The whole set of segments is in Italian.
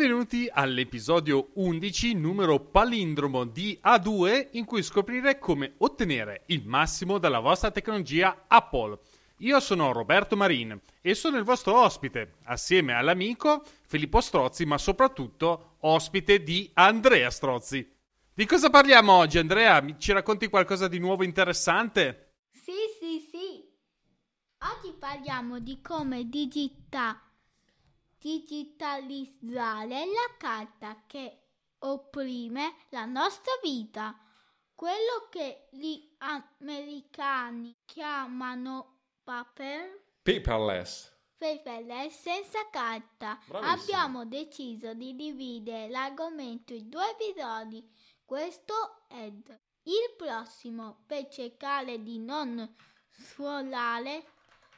Benvenuti all'episodio 11, numero palindromo di A2, in cui scoprirete come ottenere il massimo dalla vostra tecnologia Apple. Io sono Roberto Marin e sono il vostro ospite, assieme all'amico Filippo Strozzi, ma soprattutto ospite di Andrea Strozzi. Di cosa parliamo oggi, Andrea? Ci racconti qualcosa di nuovo interessante? Sì, sì, sì. Oggi parliamo di come digitare digitalizzare la carta che opprime la nostra vita, quello che gli americani chiamano paper paperless. Paperless senza carta. Bravissimo. Abbiamo deciso di dividere l'argomento in due episodi. Questo è il prossimo per cercare di non sforare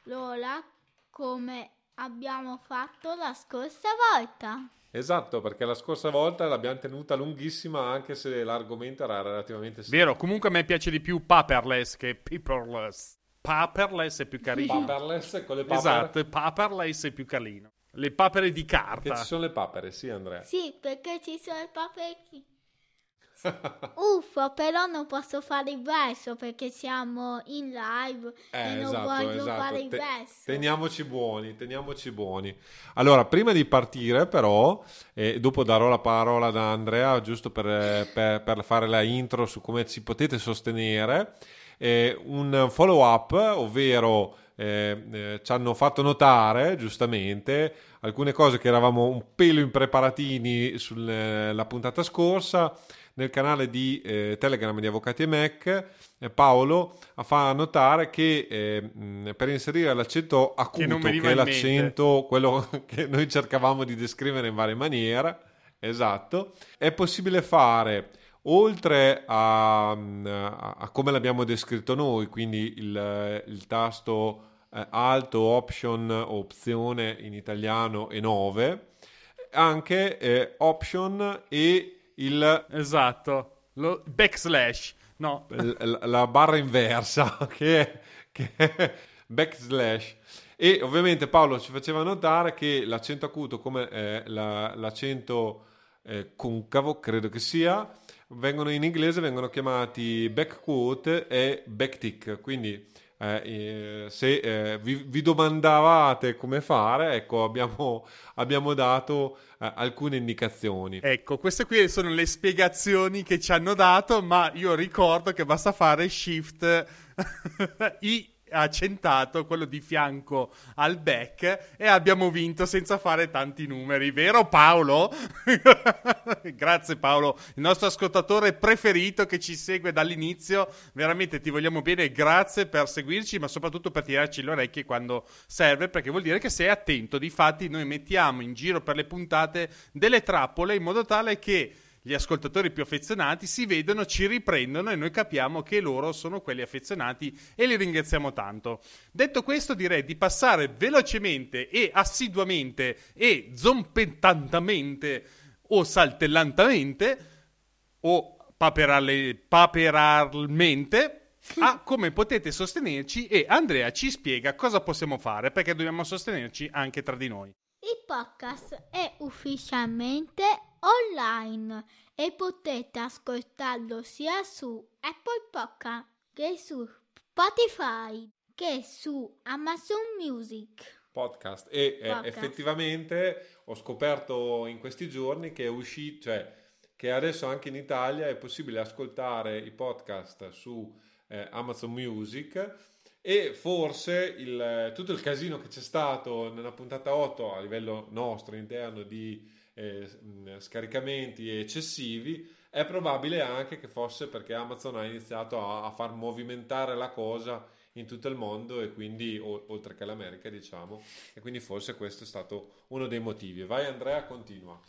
l'ora come abbiamo fatto la scorsa volta. Esatto, perché la scorsa volta l'abbiamo tenuta lunghissima anche se l'argomento era relativamente semplice. Vero, comunque a me piace di più paperless che paperless. Paperless è più carino. Paperless con le papere. Esatto, paperless è più carino. Le papere di Che carta. ci sono le papere, sì Andrea. Sì, perché ci sono i paperi. Uffo, però non posso fare il verso perché siamo in live e Eh, non esatto, voglio esatto. fare il Te- verso. teniamoci buoni, teniamoci buoni. Allora, prima di partire, però, e dopo darò la parola ad Andrea, giusto per, eh, per- per fare la intro su come ci potete sostenere, eh, un follow up, ovvero eh, eh, ci hanno fatto notare, giustamente, alcune cose che eravamo un pelo impreparatini sulla puntata scorsa. Nel canale di eh, Telegram di Avvocati e Mac, eh, Paolo fa notare che eh, per inserire l'accento Che acuto, veniva che è l'accento, quello che noi cercavamo di descrivere in varie maniere, esatto, è possibile fare oltre a, mh, a- a come l'abbiamo descritto noi, quindi il, il tasto eh, alto, option, opzione in italiano e 9, anche eh, option e il Esatto. Lo backslash. No. l- la barra inversa che è, che è backslash e ovviamente Paolo ci faceva notare che l'accento acuto come eh, la- l'accento eh, concavo credo che sia vengono in inglese vengono chiamati backquote e backtick quindi eh, se eh, vi, vi domandavate come fare ecco abbiamo, abbiamo dato eh, alcune indicazioni. Ecco, queste qui sono le spiegazioni che ci hanno dato, ma io ricordo che basta fare shift I accentato, quello di fianco al back e abbiamo vinto senza fare tanti numeri, vero Paolo? Grazie Paolo, il nostro ascoltatore preferito che ci segue dall'inizio, veramente ti vogliamo bene, grazie per seguirci, ma soprattutto per tirarci le orecchie quando serve, perché vuol dire che sei attento. Difatti noi mettiamo in giro per le puntate delle trappole in modo tale che gli ascoltatori più affezionati si vedono, ci riprendono e noi capiamo che loro sono quelli affezionati e li ringraziamo tanto. Detto questo, direi di passare velocemente e assiduamente e zompetantamente o saltellantamente o paperale- paperalmente a come potete sostenerci e Andrea ci spiega cosa possiamo fare perché dobbiamo sostenerci anche tra di noi. Il podcast è ufficialmente online e potete ascoltarlo sia su Apple Podcast che su Spotify che su Amazon Music. podcast e eh, Podcast. effettivamente ho scoperto in questi giorni che è uscito, cioè che adesso anche in Italia è possibile ascoltare i podcast su eh, Amazon Music e forse il- tutto il casino che c'è stato nella puntata 8 a livello nostro interno di eh, scaricamenti eccessivi è probabile anche che fosse perché Amazon ha iniziato a, a far movimentare la cosa in tutto il mondo e quindi o- oltre che l'America diciamo e quindi forse questo è stato uno dei motivi. Vai Andrea continua.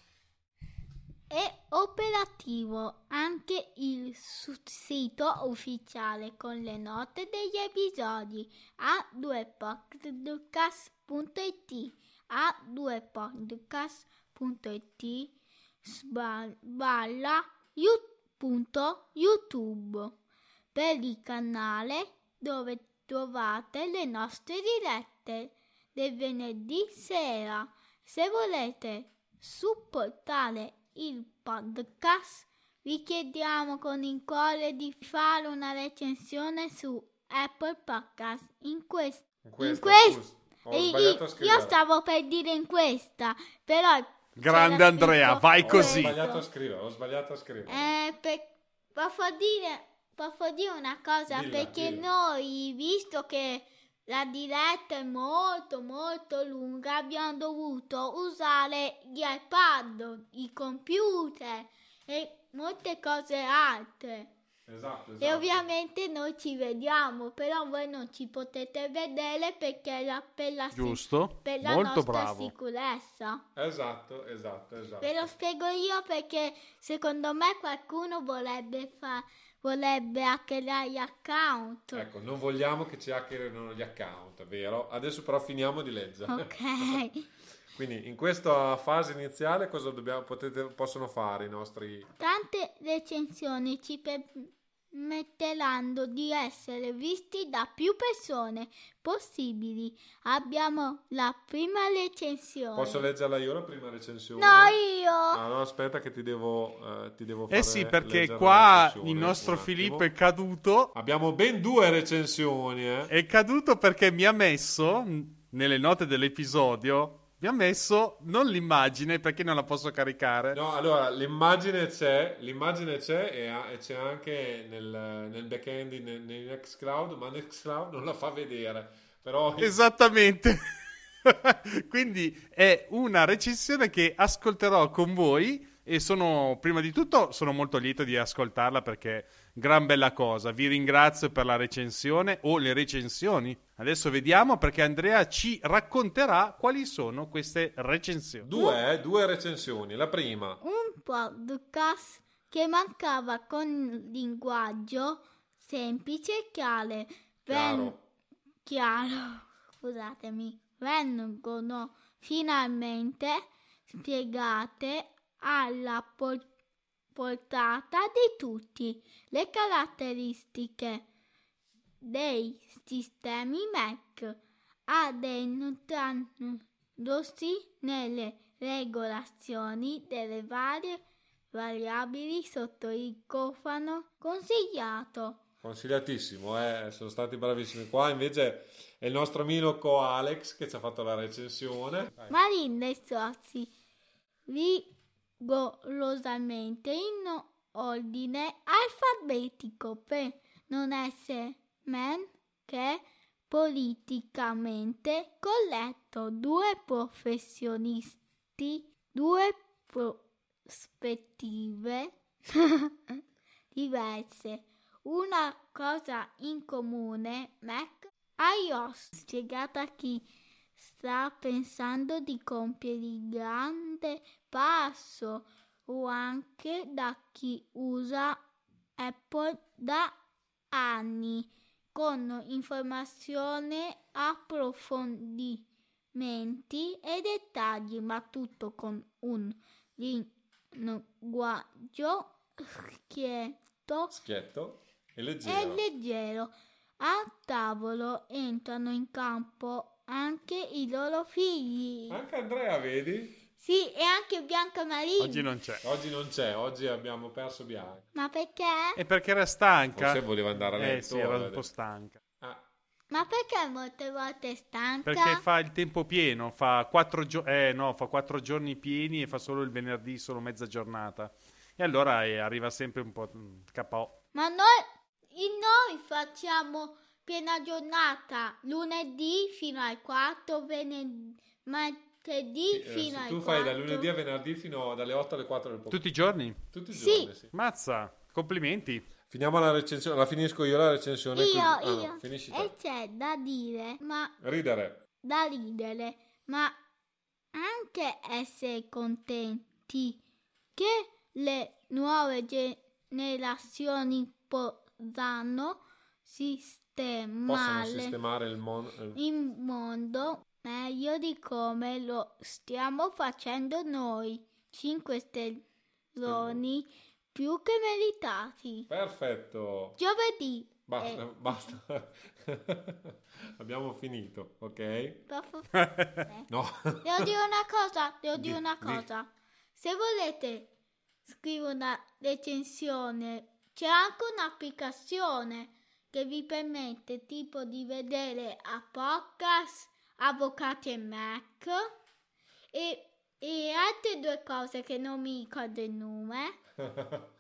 È operativo anche il sito ufficiale con le note degli episodi a2podcast.it a2podcast.it sballa youtube per il canale dove trovate le nostre dirette del venerdì sera. Se volete supportare il podcast, vi chiediamo con il cuore di fare una recensione su Apple Podcast. In, quest- In in questa, quest- sbagliato a io stavo per dire in questa, però... Grande Andrea, scritto vai Ho così. sbagliato a scrivere, ho sbagliato a scrivere. Eh, per- posso dire, posso dire una cosa, Dilla, perché dilla. noi, visto che la diretta è molto molto lunga, abbiamo dovuto usare gli iPad, i computer e molte cose altre. Esatto, esatto. E ovviamente noi ci vediamo, però voi non ci potete vedere perché è la, per la, si- Giusto? per la Molto nostra bravo. sicurezza. Esatto, esatto, esatto. Ve lo spiego io perché secondo me qualcuno vorrebbe, fa- vorrebbe hackerare gli account. Ecco, non vogliamo che ci hackerino gli account, vero? Adesso però finiamo di leggere. Ok. Quindi in questa fase iniziale cosa dobbiamo, potete, possono fare i nostri... Tante recensioni ci permetteranno di essere visti da più persone possibili. Abbiamo la prima recensione. Posso leggerla io la prima recensione? No, io. Ah, no, aspetta che ti devo, eh, ti devo fare Eh sì, perché qua il nostro. Filippo è caduto. Abbiamo ben due recensioni, eh. È caduto perché mi ha messo nelle note dell'episodio. Mi ha messo non l'immagine perché non la posso caricare. No, allora l'immagine c'è, l'immagine c'è e, ha- e c'è anche nel, nel backend in, in Nextcloud, ma Nextcloud non la fa vedere. Però Esattamente. Quindi è una recensione che ascolterò con voi e sono, prima di tutto, sono molto lieto di ascoltarla perché gran bella cosa. Vi ringrazio per la recensione o le recensioni. Adesso vediamo perché Andrea ci racconterà quali sono queste recensioni. due, eh, due recensioni. La prima, Un podcast che mancava con linguaggio semplice e chiaro. Ven- chiaro. chiaro, scusatemi, vengono finalmente spiegate alla por- portata di tutti le caratteristiche dei sistemi Mac, addentrandosi nelle regolazioni delle varie variabili sotto il cofano consigliato. Consigliatissimo, eh, sono stati bravissimi. Qua invece è il nostro amico Alex che ci ha fatto la recensione. Vai. Marinda e Sozzi rigorosamente in ordine alfabetico per non essere men che politicamente corretto. Due professionisti, due prospettive diverse. Una cosa in comune, Mac iOS, spiegata chi sta pensando di compiere il grande passo o anche da chi usa Apple da anni con informazioni, approfondimenti e dettagli, ma tutto con un linguaggio schietto Schietto e e leggero. leggero. A tavolo entrano in campo anche i loro figli. Anche Andrea, vedi? Sì, e anche Bianca Marini. Oggi non c'è. Oggi non c'è, oggi abbiamo perso Bianca. Ma perché? E perché era stanca? Forse voleva andare a letto. Eh sì, era un po' stanca. Ah, Ma perché molte volte è stanca? Perché fa il tempo pieno, fa quattro, gio- eh, no, fa quattro giorni pieni e fa solo il venerdì, solo mezza giornata. E allora eh, arriva sempre un po' mm, KO. Ma noi, noi facciamo piena giornata, lunedì fino alle 4, venerdì, martedì sì, eh, fino se alle tu 4. fai da lunedì a venerdì fino dalle 8 alle 4 del pomeriggio. Tutti i giorni? Tutti i Sì. giorni, sì. Mazza, complimenti. Finiamo la recensione, la finisco io la recensione. Io, ah, no, io. finisci E c'è da dire, ma Ridere. da ridere, ma anche essere contenti che le nuove generazioni possano Possono sistemare sistemare il mondo. il mondo meglio di come lo stiamo facendo noi. 5 stelloni più che meritati. Perfetto. Giovedì. Basta, eh, basta. Abbiamo finito, ok? No. Devo dire una cosa, devo Di- dire una di- cosa. Se volete scrivere una recensione, c'è anche un'applicazione che vi permette tipo di vedere a podcast, Avvocati e Mac e, e altre due cose che non mi ricordo il nome.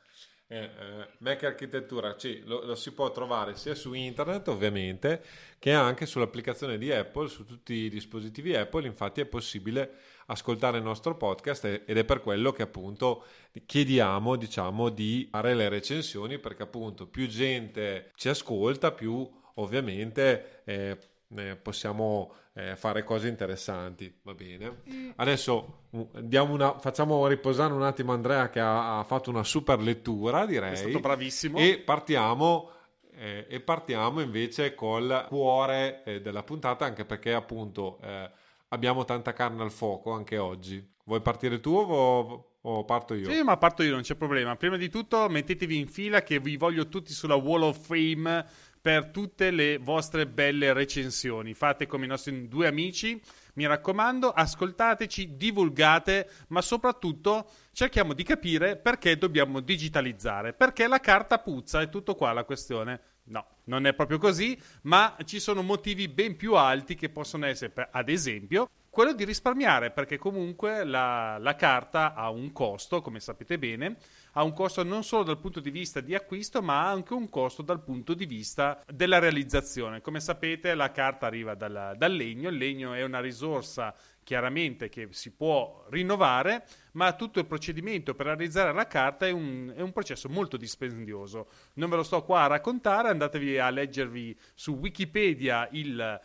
Eh, eh, Mac Architettura sì, lo, lo, si può trovare sia su internet ovviamente che anche sull'applicazione di Apple, su tutti i dispositivi Apple, infatti è possibile ascoltare il nostro podcast ed è per quello che appunto chiediamo diciamo di fare le recensioni perché appunto più gente ci ascolta più ovviamente eh, eh, possiamo eh, fare cose interessanti. Va bene. Mm. Adesso una, facciamo riposare un attimo Andrea che ha, ha, fatto una super lettura, direi. È stato bravissimo. E partiamo. Eh, e partiamo invece col cuore eh, della puntata, anche perché appunto eh, abbiamo tanta carne al fuoco anche oggi. Vuoi partire tu o, o, parto io? Sì, ma parto io, non c'è problema. Prima di tutto mettetevi in fila che vi voglio tutti sulla Wall of Fame per tutte le vostre belle recensioni. Fate come i nostri due amici, mi raccomando, ascoltateci, divulgate, ma soprattutto cerchiamo di capire perché dobbiamo digitalizzare, perché la carta puzza, è tutto qua la questione. No, non è proprio così, ma ci sono motivi ben più alti che possono essere, ad esempio, quello di risparmiare, perché comunque la, la carta ha un costo, come sapete bene, ha un costo non solo dal punto di vista di acquisto, ma anche un costo dal punto di vista della realizzazione. Come sapete, la carta arriva dal, dal legno, il legno è una risorsa chiaramente che si può rinnovare, ma tutto il procedimento per realizzare la carta è un, è un, processo molto dispendioso. Non ve lo sto qua a raccontare, andatevi a leggervi su Wikipedia il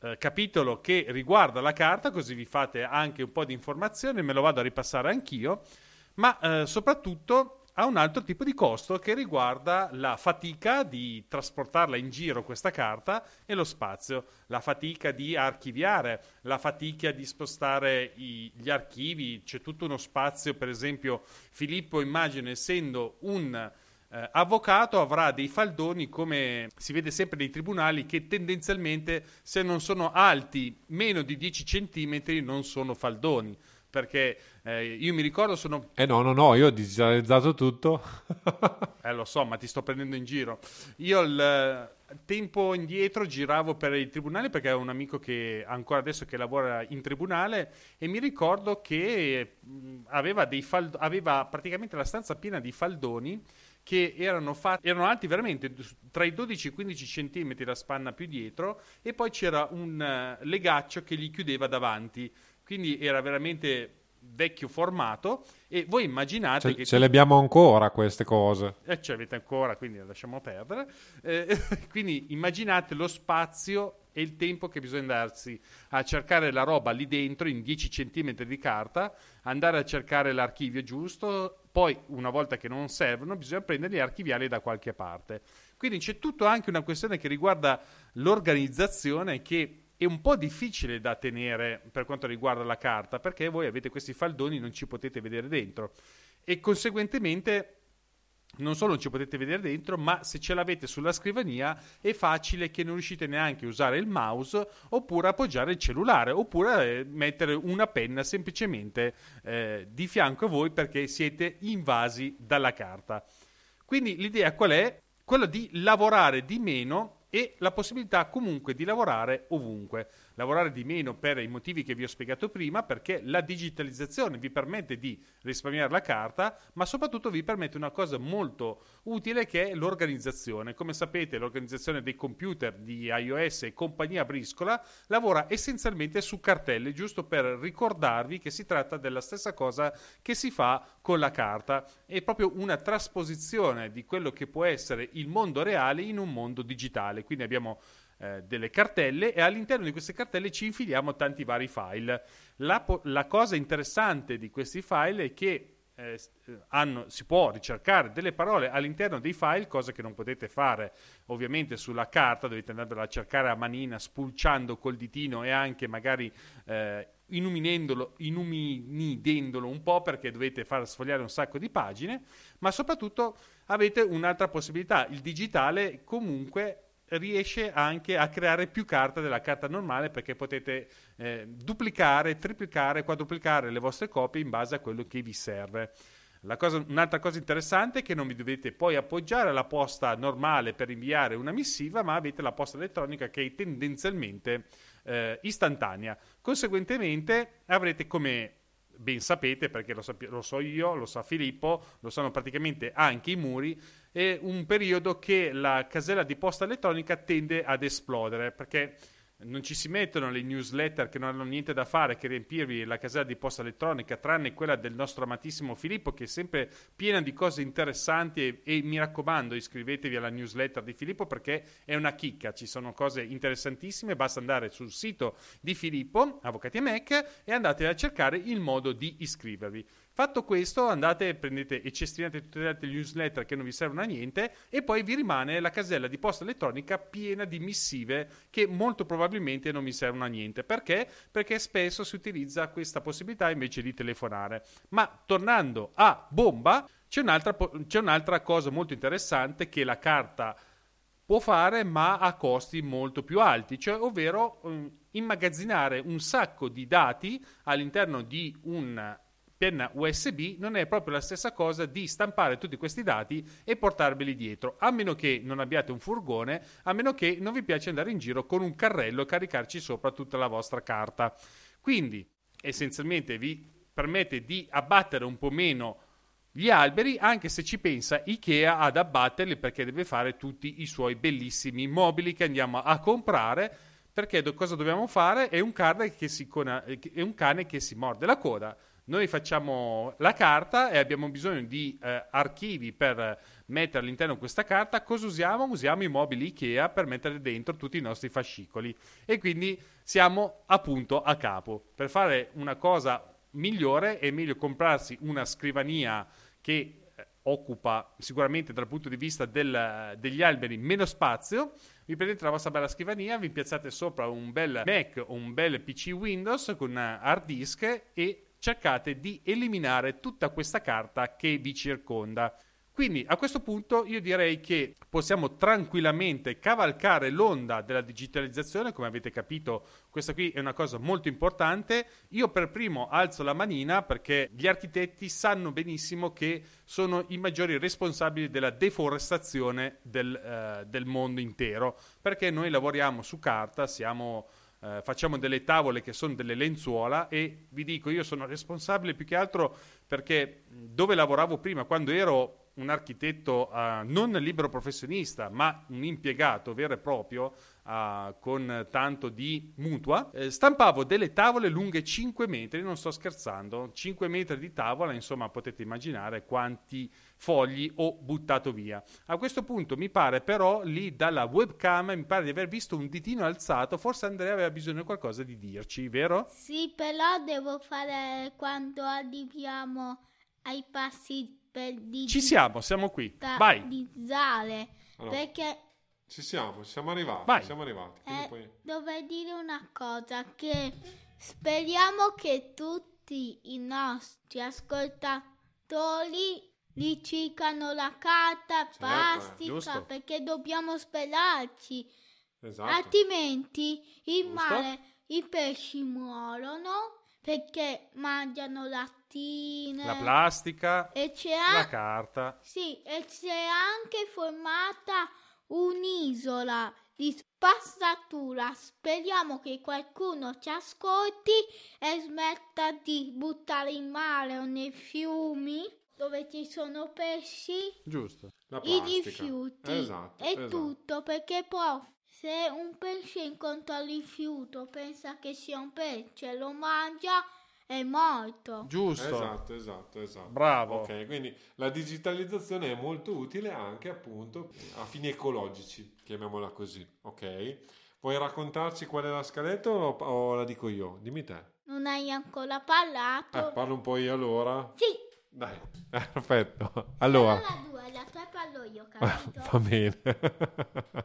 eh, capitolo che riguarda la carta, così vi fate anche un po' di informazione, me lo vado a ripassare anch'io ma eh, soprattutto ha un altro tipo di costo che riguarda la fatica di trasportarla in giro questa carta e lo spazio, la fatica di archiviare, la fatica di spostare i, gli archivi, c'è tutto uno spazio, per esempio Filippo immagino essendo un eh, avvocato avrà dei faldoni come si vede sempre nei tribunali che tendenzialmente se non sono alti meno di 10 cm non sono faldoni perché eh, io mi ricordo sono... Eh no, no, no, io ho digitalizzato tutto. eh lo so, ma ti sto prendendo in giro. Io il eh, tempo indietro giravo per i tribunali perché ho un amico che ancora adesso che lavora in tribunale e mi ricordo che aveva, dei fald- aveva praticamente la stanza piena di faldoni che erano, fatti, erano alti veramente tra i 12 e i 15 cm la spanna più dietro e poi c'era un uh, legaccio che li chiudeva davanti quindi era veramente vecchio formato e voi immaginate ce, che... Ce le abbiamo ancora queste cose. Eh, ce l'avete ancora, quindi lasciamo perdere. Eh, quindi immaginate lo spazio e il tempo che bisogna darsi a cercare la roba lì dentro in 10 cm di carta, andare a cercare l'archivio giusto, poi una volta che non servono bisogna prenderli e archiviarli da qualche parte. Quindi c'è tutto anche una questione che riguarda l'organizzazione che è un po' difficile da tenere per quanto riguarda la carta perché voi avete questi faldoni e non ci potete vedere dentro e conseguentemente non solo non ci potete vedere dentro, ma se ce l'avete sulla scrivania è facile che non riuscite neanche a usare il mouse oppure appoggiare il cellulare oppure eh, mettere una penna semplicemente eh, di fianco a voi perché siete invasi dalla carta. Quindi l'idea qual è? Quella di lavorare di meno e la possibilità comunque di lavorare ovunque. Lavorare di meno per i motivi che vi ho spiegato prima, perché la digitalizzazione vi permette di risparmiare la carta, ma soprattutto vi permette una cosa molto utile che è l'organizzazione. Come sapete, l'organizzazione dei computer di iOS e compagnia briscola lavora essenzialmente su cartelle, giusto per ricordarvi che si tratta della stessa cosa che si fa con la carta. È proprio una trasposizione di quello che può essere il mondo reale in un mondo digitale. Quindi abbiamo eh, delle cartelle e all'interno di queste cartelle ci infiliamo tanti vari file. La, la cosa interessante di questi file è che eh, hanno, si può ricercare delle parole all'interno dei file, cosa che non potete fare ovviamente sulla carta, dovete andarvela a cercare a manina, spulciando col ditino e anche magari eh, inumidendolo un po' perché dovete far sfogliare un sacco di pagine, ma soprattutto avete un'altra possibilità, il digitale comunque riesce anche a creare più carta della carta normale perché potete eh, duplicare, triplicare, quadruplicare le vostre copie in base a quello che vi serve. Cosa, un'altra cosa interessante è che non vi dovete poi appoggiare alla posta normale per inviare una missiva, ma avete la posta elettronica che è tendenzialmente eh, istantanea. Conseguentemente avrete come ben sapete, perché lo, sapi- lo, so io, lo sa Filippo, lo sanno praticamente anche i muri, è un periodo che la casella di posta elettronica tende ad esplodere, perché non ci si mettono le newsletter che non hanno niente da fare che riempirvi la casella di posta elettronica, tranne quella del nostro amatissimo Filippo, che è sempre piena di cose interessanti. E, e, mi raccomando, iscrivetevi alla newsletter di Filippo perché è una chicca. Ci sono cose interessantissime. Basta andare sul sito di Filippo, Avvocati e Mac, e andate a cercare il modo di iscrivervi. Fatto questo, andate, prendete e cestinate tutte le altre newsletter che non vi servono a niente e poi vi rimane la casella di posta elettronica piena di missive che molto probabilmente non vi servono a niente. Perché? Perché spesso si utilizza questa possibilità invece di telefonare. Ma tornando a bomba, c'è un'altra, c'è un'altra cosa molto interessante che la carta può fare ma a costi molto più alti, cioè ovvero immagazzinare un sacco di dati all'interno di un penna USB non è proprio la stessa cosa di stampare tutti questi dati e portarveli dietro, a meno che non abbiate un furgone, a meno che non vi piace andare in giro con un carrello e caricarci sopra tutta la vostra carta. Quindi, essenzialmente vi permette di abbattere un po' meno gli alberi, anche se ci pensa Ikea ad abbatterli perché deve fare tutti i suoi bellissimi mobili che andiamo a comprare. Perché do- cosa dobbiamo fare? È un, che si, è un cane che si morde la coda noi facciamo la carta e abbiamo bisogno di eh, archivi per mettere all'interno questa carta. Cosa usiamo? Usiamo i mobili IKEA per mettere dentro tutti i nostri fascicoli. E quindi siamo appunto a capo. Per fare una cosa migliore è meglio comprarsi una scrivania che eh, occupa sicuramente dal punto di vista del, degli alberi meno spazio. Vi prendete la vostra bella scrivania, vi piazzate sopra un bel Mac o un bel PC Windows con hard disk e cercate di eliminare tutta questa carta che vi circonda. Quindi a questo punto io direi che possiamo tranquillamente cavalcare l'onda della digitalizzazione, come avete capito questa qui è una cosa molto importante. Io per primo alzo la manina perché gli architetti sanno benissimo che sono i maggiori responsabili della deforestazione del, eh, del mondo intero, perché noi lavoriamo su carta, siamo eh, facciamo delle tavole che sono delle lenzuola e vi dico io sono responsabile più che altro perché dove lavoravo prima quando ero un architetto uh, non libero professionista ma un impiegato vero e proprio uh, con tanto di mutua, eh, stampavo delle tavole lunghe 5 metri, non sto scherzando, 5 metri di tavola, insomma potete immaginare quanti fogli ho buttato via. A questo punto mi pare però lì dalla webcam mi pare di aver visto un ditino alzato, forse Andrea aveva bisogno di qualcosa di dirci, vero? Sì, però devo fare quando arriviamo ai passi per di Ci siamo, siamo qui. Vai. Allora. Perché ci siamo, siamo arrivati. Vai. Siamo arrivati. Eh, poi... Dovrei dire una cosa, che speriamo che tutti i nostri ascoltatori riciclano la carta certo, plastica perché dobbiamo sperarci. Esatto. Altrimenti il Giusto. mare, i pesci muorono perché mangiano lattine. La plastica. E c'è la an- carta. Sì, e c'è anche formata un'isola di spazzatura. Speriamo che qualcuno ci ascolti e smetta di buttare in mare o nei fiumi dove ci sono pesci. Giusto. I rifiuti. Esatto. E esatto. tutto perché poi se un pesce incontra il rifiuto pensa che sia un pesce, lo mangia è morto. Giusto. Esatto, esatto, esatto. Bravo. Ok, quindi la digitalizzazione è molto utile anche appunto a fini ecologici, chiamiamola così, ok? Vuoi raccontarci qual è la scaletta o, o la dico io? Dimmi te. Non hai ancora parlato. Eh, parlo un po' io allora? Sì. Dai, perfetto. Allora. La due, la tre parlo io, capito? Va bene.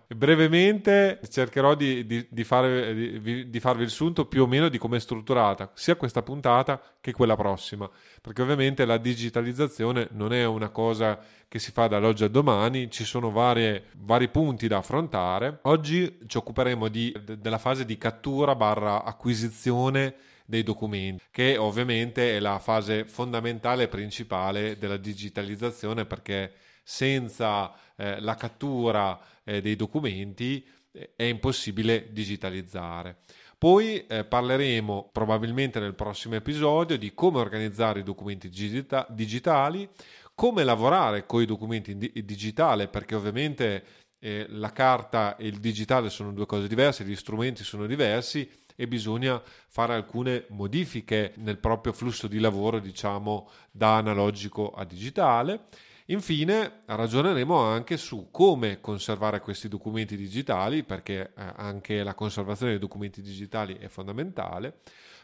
Brevemente cercherò di, di, di, fare, di, di, farvi il sunto più o meno di come è strutturata sia questa puntata che quella prossima, perché ovviamente la digitalizzazione non è una cosa che si fa dall'oggi al domani, ci sono varie, vari punti da affrontare. Oggi ci occuperemo della fase di cattura barra acquisizione dei documenti, che ovviamente è la fase fondamentale e principale della digitalizzazione perché senza eh, la cattura eh, dei documenti eh, è impossibile digitalizzare. Poi eh, parleremo probabilmente nel prossimo episodio di come organizzare i documenti digita- digitali, come lavorare con i documenti di- digitali, perché ovviamente eh, la carta e il digitale sono due cose diverse, gli strumenti sono diversi e bisogna fare alcune modifiche nel proprio flusso di lavoro, diciamo da analogico a digitale. Infine ragioneremo anche su come conservare questi documenti digitali, perché eh, anche la conservazione dei documenti digitali è fondamentale.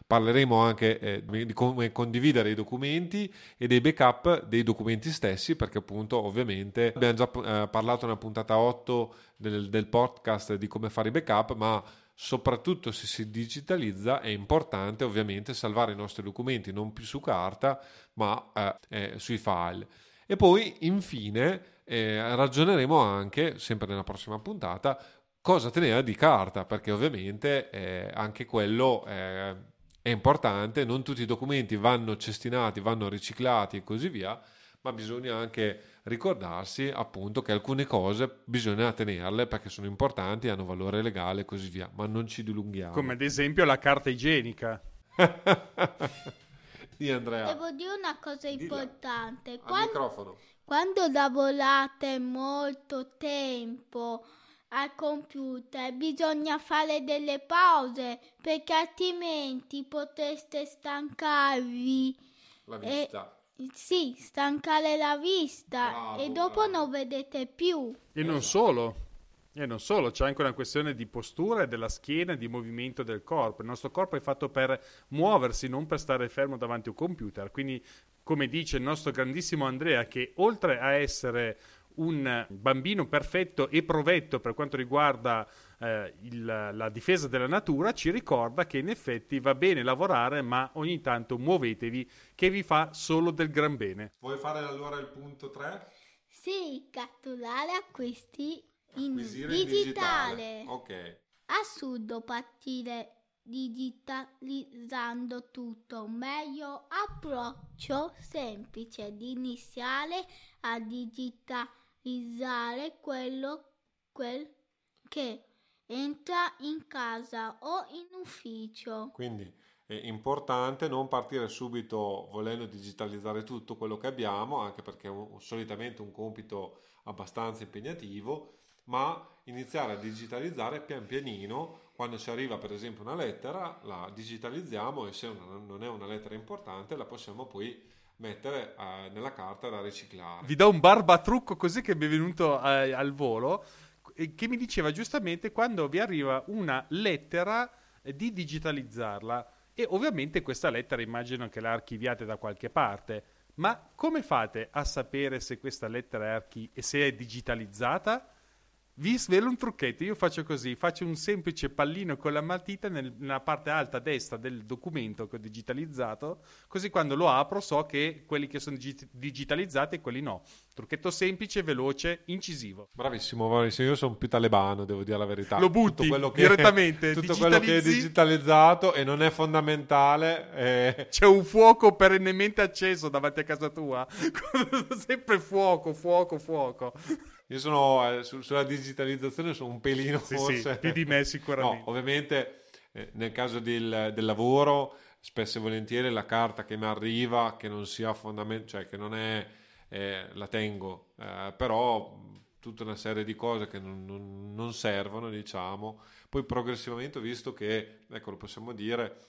Parleremo anche eh, di come condividere i documenti e dei backup dei documenti stessi, perché appunto ovviamente abbiamo già eh, parlato nella puntata 8 del, del podcast di come fare i backup, ma soprattutto se si digitalizza è importante ovviamente salvare i nostri documenti non più su carta ma eh, eh, sui file. E poi infine eh, ragioneremo anche, sempre nella prossima puntata, cosa tenere di carta, perché ovviamente eh, anche quello eh, è importante, non tutti i documenti vanno cestinati, vanno riciclati e così via, ma bisogna anche ricordarsi appunto che alcune cose bisogna tenerle perché sono importanti, hanno valore legale e così via, ma non ci dilunghiamo. Come ad esempio la carta igienica. Di Andrea. Devo dire una cosa Dilla. importante. Al Quando, microfono. quando lavorate molto tempo al computer bisogna fare delle pause perché altrimenti potreste stancarvi. La E- vista. Sì, stancare la vista Bravo, e dopo bravo. non vedete più. E non solo. E non solo, c'è anche una questione di postura, della schiena, di movimento del corpo. Il nostro corpo è fatto per muoversi, non per stare fermo davanti a un computer. Quindi, come dice il nostro grandissimo Andrea, che oltre a essere un bambino perfetto e provetto per quanto riguarda eh, il- la difesa della natura, ci ricorda che in effetti va bene lavorare, ma ogni tanto muovetevi, che vi fa solo del gran bene. Vuoi fare allora il punto 3? Sì, catturare acquisti in Acquisire in digitale. Ok. Assurdo partire digitalizzando tutto, meglio approccio semplice di iniziare a digitalizzare quello quel che entra in casa o in ufficio. Quindi è importante non partire subito volendo digitalizzare tutto quello che abbiamo, anche perché è un- solitamente un compito abbastanza impegnativo, ma iniziare a digitalizzare pian pianino. Quando ci arriva per esempio una lettera, la digitalizziamo e se non è una lettera importante la possiamo poi mettere eh, nella carta da riciclare. Vi do un barbatrucco così che mi è venuto eh, al volo, che mi diceva giustamente quando vi arriva una lettera eh, di digitalizzarla e ovviamente questa lettera immagino che la archiviate da qualche parte, ma come fate a sapere se questa lettera è archi- se è digitalizzata? Vi svelo un trucchetto, io faccio così, faccio un semplice pallino con la matita nel- nella parte alta destra del documento che ho digitalizzato, così quando lo apro so che quelli che sono digi- digitalizzati e quelli no. Trucchetto semplice, veloce, incisivo. Bravissimo, bravissimo. Io sono più talebano, devo dire la verità. Lo butti Tutto che- direttamente, tutto quello che è digitalizzato e non è fondamentale. eh, C'è un fuoco perennemente acceso davanti a casa tua. Sempre fuoco, fuoco, fuoco. Io sono eh, su- sulla digitalizzazione sono un pelino Sì, forse. sì, più di me sicuramente. No, ovviamente eh, nel caso del, del lavoro, spesso e volentieri la carta che mi arriva, che non sia fondamentale, cioè che non è, eh, la tengo, eh, però tutta una serie di cose che non, non- non servono, diciamo. Poi progressivamente ho visto che, ecco, lo possiamo dire,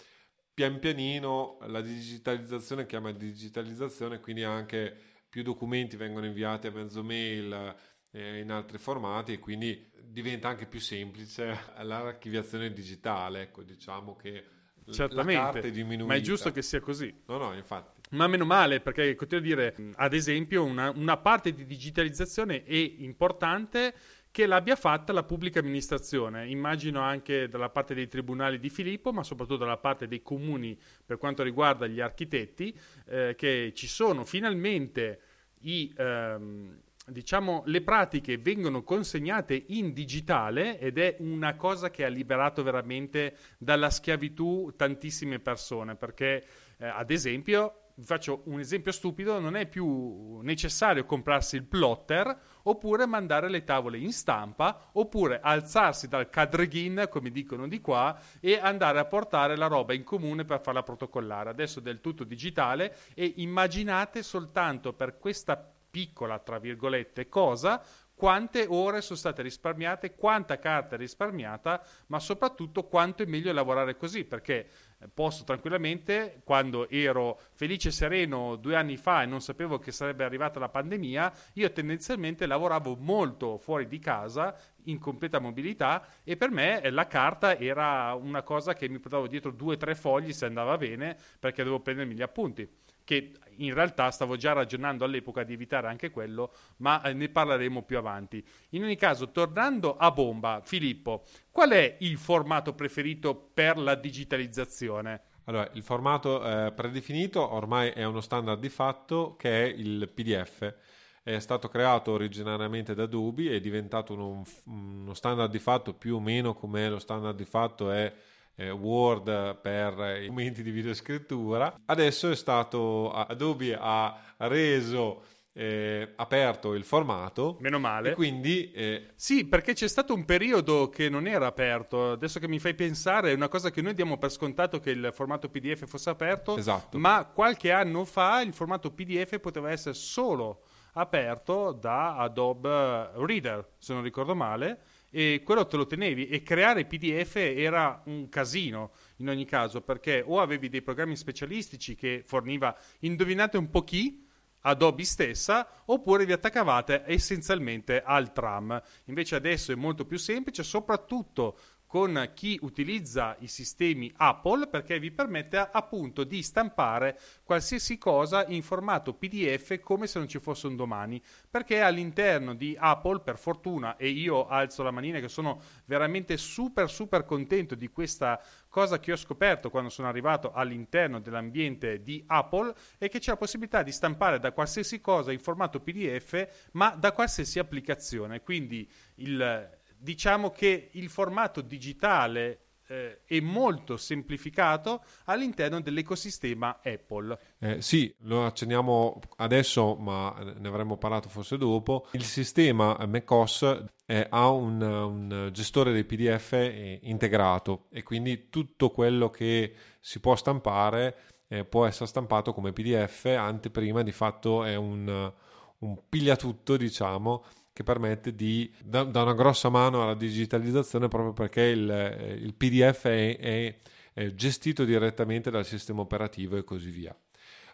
pian pianino la digitalizzazione chiama digitalizzazione, quindi anche più documenti vengono inviati a mezzo mail eh, in altri formati e quindi diventa anche più semplice l'archiviazione digitale, ecco, diciamo che l- la carta Certamente. Ma è giusto che sia così. No, no, infatti. Ma meno male, perché continuo a dire, ad esempio, una, una parte di digitalizzazione è importante che l'abbia fatta la pubblica amministrazione. Immagino anche dalla parte dei tribunali di Filippo, ma soprattutto dalla parte dei comuni per quanto riguarda gli architetti, eh, che ci sono finalmente i... Ehm, diciamo, le pratiche vengono consegnate in digitale ed è una cosa che ha liberato veramente dalla schiavitù tantissime persone, perché eh, ad esempio vi faccio un esempio stupido, non è più necessario comprarsi il plotter oppure mandare le tavole in stampa oppure alzarsi dal cadreghin, come dicono di qua, e andare a portare la roba in comune per farla protocollare. Adesso è del tutto digitale e immaginate soltanto per questa piccola, tra virgolette, cosa quante ore sono state risparmiate, quanta carta è risparmiata, ma soprattutto quanto è meglio lavorare così, perché eh, posso tranquillamente, quando ero felice e sereno due anni fa e non sapevo che sarebbe arrivata la pandemia, io tendenzialmente lavoravo molto fuori di casa, in completa mobilità, e per me eh, la carta era una cosa che mi portavo dietro due o tre fogli se andava bene, perché dovevo prendermi gli appunti che in realtà stavo già ragionando all'epoca di evitare anche quello, ma eh, ne parleremo più avanti. In ogni caso, tornando a bomba, Filippo, qual è il formato preferito per la digitalizzazione? Allora, il formato eh, predefinito ormai è uno standard di fatto che è il PDF. È stato creato originariamente da Adobe, è diventato uno, uno standard di fatto più o meno come lo standard di fatto è Word per i momenti di videoscrittura. Adesso è stato Adobe ha reso eh, aperto il formato. Meno male. E quindi... Eh... Sì, perché c'è stato un periodo che non era aperto. Adesso che mi fai pensare, è una cosa che noi diamo per scontato che il formato PDF fosse aperto. Esatto. Ma qualche anno fa il formato PDF poteva essere solo aperto da Adobe Reader, se non ricordo male e quello te lo tenevi. E creare PDF era un casino in ogni caso perché o avevi dei programmi specialistici che forniva indovinate un po' chi Adobe stessa oppure vi attaccavate essenzialmente al tram. Invece adesso è molto più semplice soprattutto con chi utilizza i sistemi Apple perché vi permette appunto di stampare qualsiasi cosa in formato PDF come se non ci fosse un domani. Perché all'interno di Apple per fortuna e io alzo la manina che sono veramente super super contento di questa cosa che ho scoperto quando sono arrivato all'interno dell'ambiente di Apple è che c'è la possibilità di stampare da qualsiasi cosa in formato PDF ma da qualsiasi applicazione. Quindi il diciamo che il formato digitale eh, è molto semplificato all'interno dell'ecosistema Apple. Eh, sì, lo accenniamo adesso, ma ne avremmo parlato forse dopo. Il sistema macOS eh, ha un, un, gestore dei PDF eh, integrato e quindi tutto quello che si può stampare eh, può essere stampato come PDF, anteprima di fatto è un, un pigliatutto, diciamo, che permette di dare una grossa mano alla digitalizzazione proprio perché il, eh, il PDF è, è, è, gestito direttamente dal sistema operativo e così via.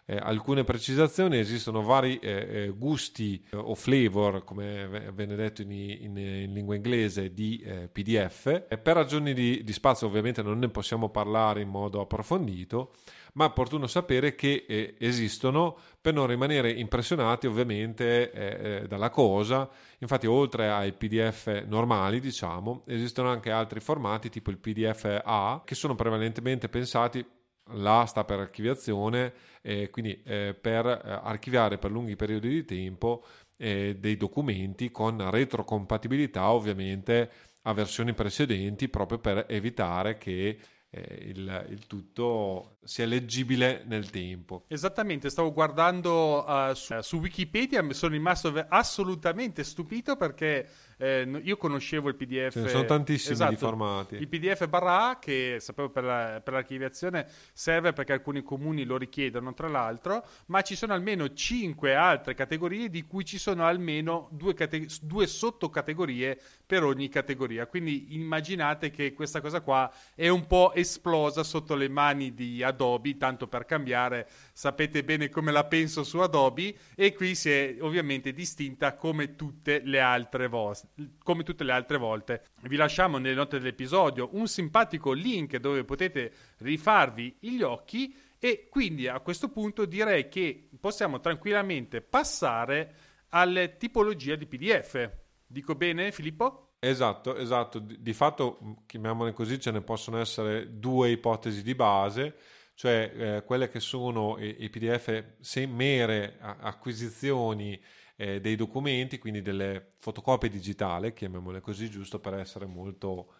Eh, alcune precisazioni, esistono vari eh, eh gusti o flavor, come viene detto in, in, in lingua inglese, di PDF. per ragioni di, di spazio ovviamente non ne possiamo parlare in modo approfondito, ma è opportuno sapere che eh, esistono per non rimanere impressionati ovviamente eh, eh dalla cosa. Infatti oltre ai PDF normali, diciamo, esistono anche altri formati tipo il PDF A che sono prevalentemente pensati L'A sta per archiviazione, eh, quindi eh, per eh, archiviare per lunghi periodi di tempo eh, dei documenti con retrocompatibilità ovviamente a versioni precedenti proprio per evitare che eh, il, il, tutto sia leggibile nel tempo. Esattamente, stavo guardando uh, su, uh, su, Wikipedia, mi sono rimasto assolutamente stupito perché eh, io conoscevo il PDF. Ce ne sono tantissimi esatto, di formati. Il PDF barra A, che sapevo per, la, per, l'archiviazione, serve perché alcuni comuni lo richiedono, tra l'altro, ma ci sono almeno 5 altre categorie di cui ci sono almeno due, cate- due sottocategorie per ogni categoria. Quindi immaginate che questa cosa qua è un po' esplosa sotto le mani di Adobe, tanto per cambiare, sapete bene come la penso su Adobe, e qui si è ovviamente distinta come tutte le altre volte come tutte le altre volte. Vi lasciamo nelle note dell'episodio un simpatico link dove potete rifarvi gli occhi E quindi a questo punto direi che possiamo tranquillamente passare alle tipologie di PDF. Dico bene, Filippo? Esatto, esatto. Di fatto, chiamiamole così, ce ne possono essere due ipotesi di base, cioè eh, quelle che sono i, i PDF se mere acquisizioni eh, dei documenti, quindi delle fotocopie digitali, chiamiamole così, giusto per essere molto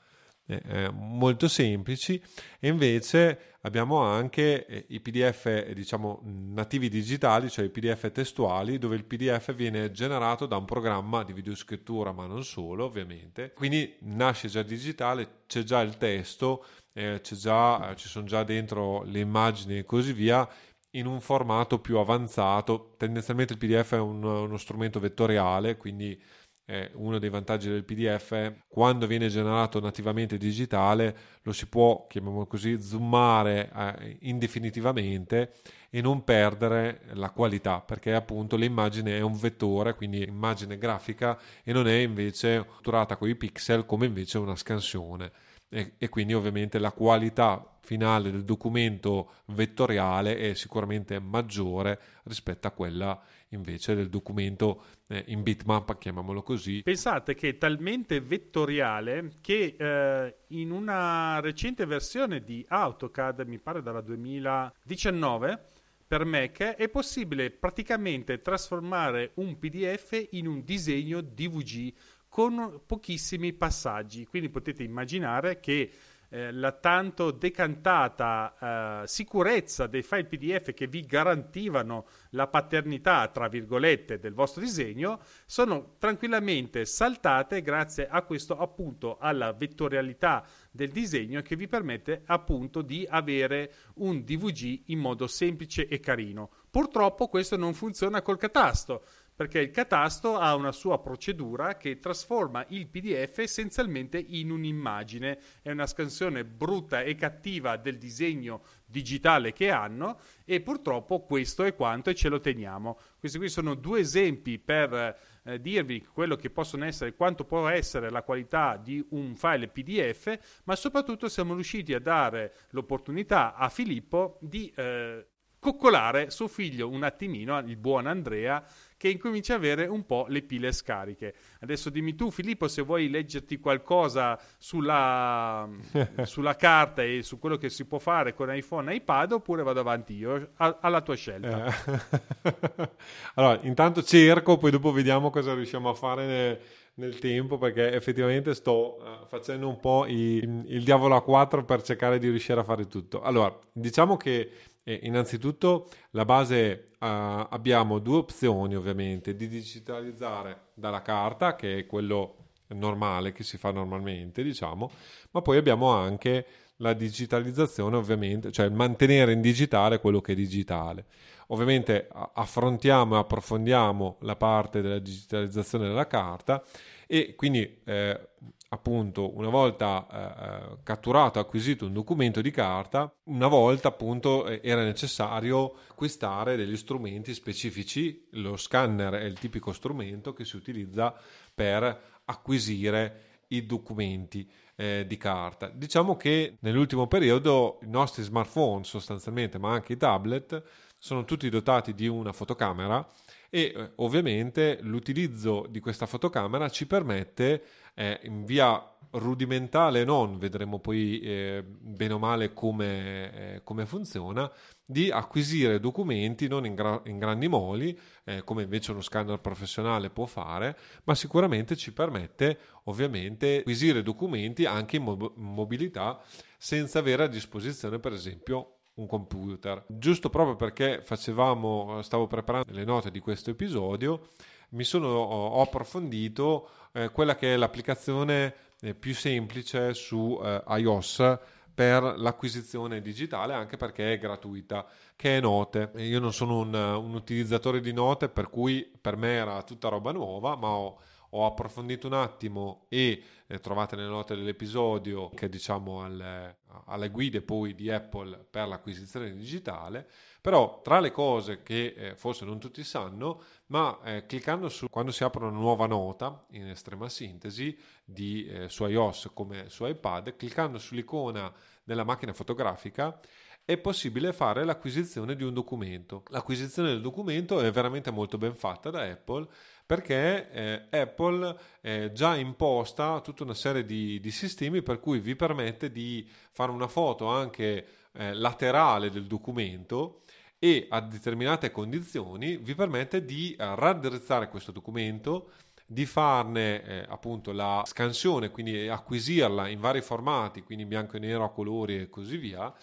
eh, eh, molto semplici e invece abbiamo anche eh, i PDF diciamo nativi digitali, cioè i PDF testuali, dove il PDF viene generato da un programma di videoscrittura, ma non solo, ovviamente. Quindi nasce già digitale, c'è già il testo, eh, già, ci sono già dentro le immagini e così via in un formato più avanzato. Tendenzialmente il PDF è un, uno strumento vettoriale, quindi eh, uno dei vantaggi del PDF, quando viene generato nativamente digitale, lo si può, chiamiamolo così, zoomare eh, indefinitivamente e non perdere la qualità, perché appunto l'immagine è un vettore, quindi immagine grafica, e non è invece strutturata con i pixel come invece una scansione. E, e quindi ovviamente la qualità finale del documento vettoriale è sicuramente maggiore rispetto a quella invece del documento eh, in bitmap, chiamiamolo così. Pensate che è talmente vettoriale che eh, in una recente versione di AutoCAD, mi pare dalla 2019, per Mac è possibile praticamente trasformare un PDF in un disegno DVG con pochissimi passaggi. Quindi potete immaginare che eh, la tanto decantata eh, sicurezza dei file PDF che vi garantivano la paternità, tra virgolette, del vostro disegno, sono tranquillamente saltate grazie a questo appunto alla vettorialità del disegno che vi permette appunto di avere un DVG in modo semplice e carino. Purtroppo questo non funziona col catasto perché il catasto ha una sua procedura che trasforma il PDF essenzialmente in un'immagine, è una scansione brutta e cattiva del disegno digitale che hanno e purtroppo questo è quanto e ce lo teniamo. Questi qui sono due esempi per eh, dirvi quello che possono essere, quanto può essere la qualità di un file PDF, ma soprattutto siamo riusciti a dare l'opportunità a Filippo di eh, coccolare suo figlio un attimino, il buon Andrea, che incomincia a avere un po' le pile scariche. Adesso dimmi tu, Filippo, se vuoi leggerti qualcosa sulla, sulla carta e su quello che si può fare con iPhone e iPad, oppure vado avanti io, a, alla tua scelta. Eh. allora, intanto cerco, poi dopo vediamo cosa riusciamo a fare. Nel nel tempo perché effettivamente sto uh, facendo un po' i, il diavolo a quattro per cercare di riuscire a fare tutto. Allora, diciamo che e innanzitutto la base uh, abbiamo due opzioni ovviamente di digitalizzare dalla carta che è quello normale che si fa normalmente diciamo ma poi abbiamo anche la digitalizzazione ovviamente cioè mantenere in digitale quello che è digitale. Ovviamente affrontiamo e approfondiamo la parte della digitalizzazione della carta e quindi eh, appunto una volta eh, eh catturato, acquisito un documento di carta, una volta appunto eh, era necessario acquistare degli strumenti specifici, lo scanner è il tipico strumento che si utilizza per acquisire i documenti eh, di carta. Diciamo che nell'ultimo periodo i nostri smartphone sostanzialmente, ma anche i tablet, sono tutti dotati di una fotocamera e eh, ovviamente l'utilizzo di questa fotocamera ci permette eh, in via rudimentale non, vedremo poi eh, bene o male come, eh, come, funziona, di acquisire documenti non in, gra- in grandi moli, eh, come invece uno scanner professionale può fare, ma sicuramente ci permette ovviamente acquisire documenti anche in mo- mobilità senza avere a disposizione per esempio un computer. Giusto proprio perché facevamo, stavo preparando le note di questo episodio, mi sono, ho approfondito eh, quella che è l'applicazione eh, più semplice su eh, iOS per l'acquisizione digitale anche perché è gratuita che è Note. Io non sono un, un utilizzatore di Note per cui per me era tutta roba nuova ma ho ho approfondito un attimo e eh, trovate nelle note dell'episodio che diciamo alle, alle, guide poi di Apple per l'acquisizione digitale però tra le cose che eh, forse non tutti sanno ma eh, cliccando su quando si apre una nuova nota in estrema sintesi di, eh, su iOS come su iPad cliccando sull'icona della macchina fotografica è possibile fare l'acquisizione di un documento. L'acquisizione del documento è veramente molto ben fatta da Apple perché eh, Apple eh, già imposta tutta una serie di, di, sistemi per cui vi permette di fare una foto anche eh, laterale del documento e a determinate condizioni vi permette di eh, raddrizzare questo documento di farne eh, appunto la scansione, quindi acquisirla in vari formati, quindi in bianco e nero, a colori e così via,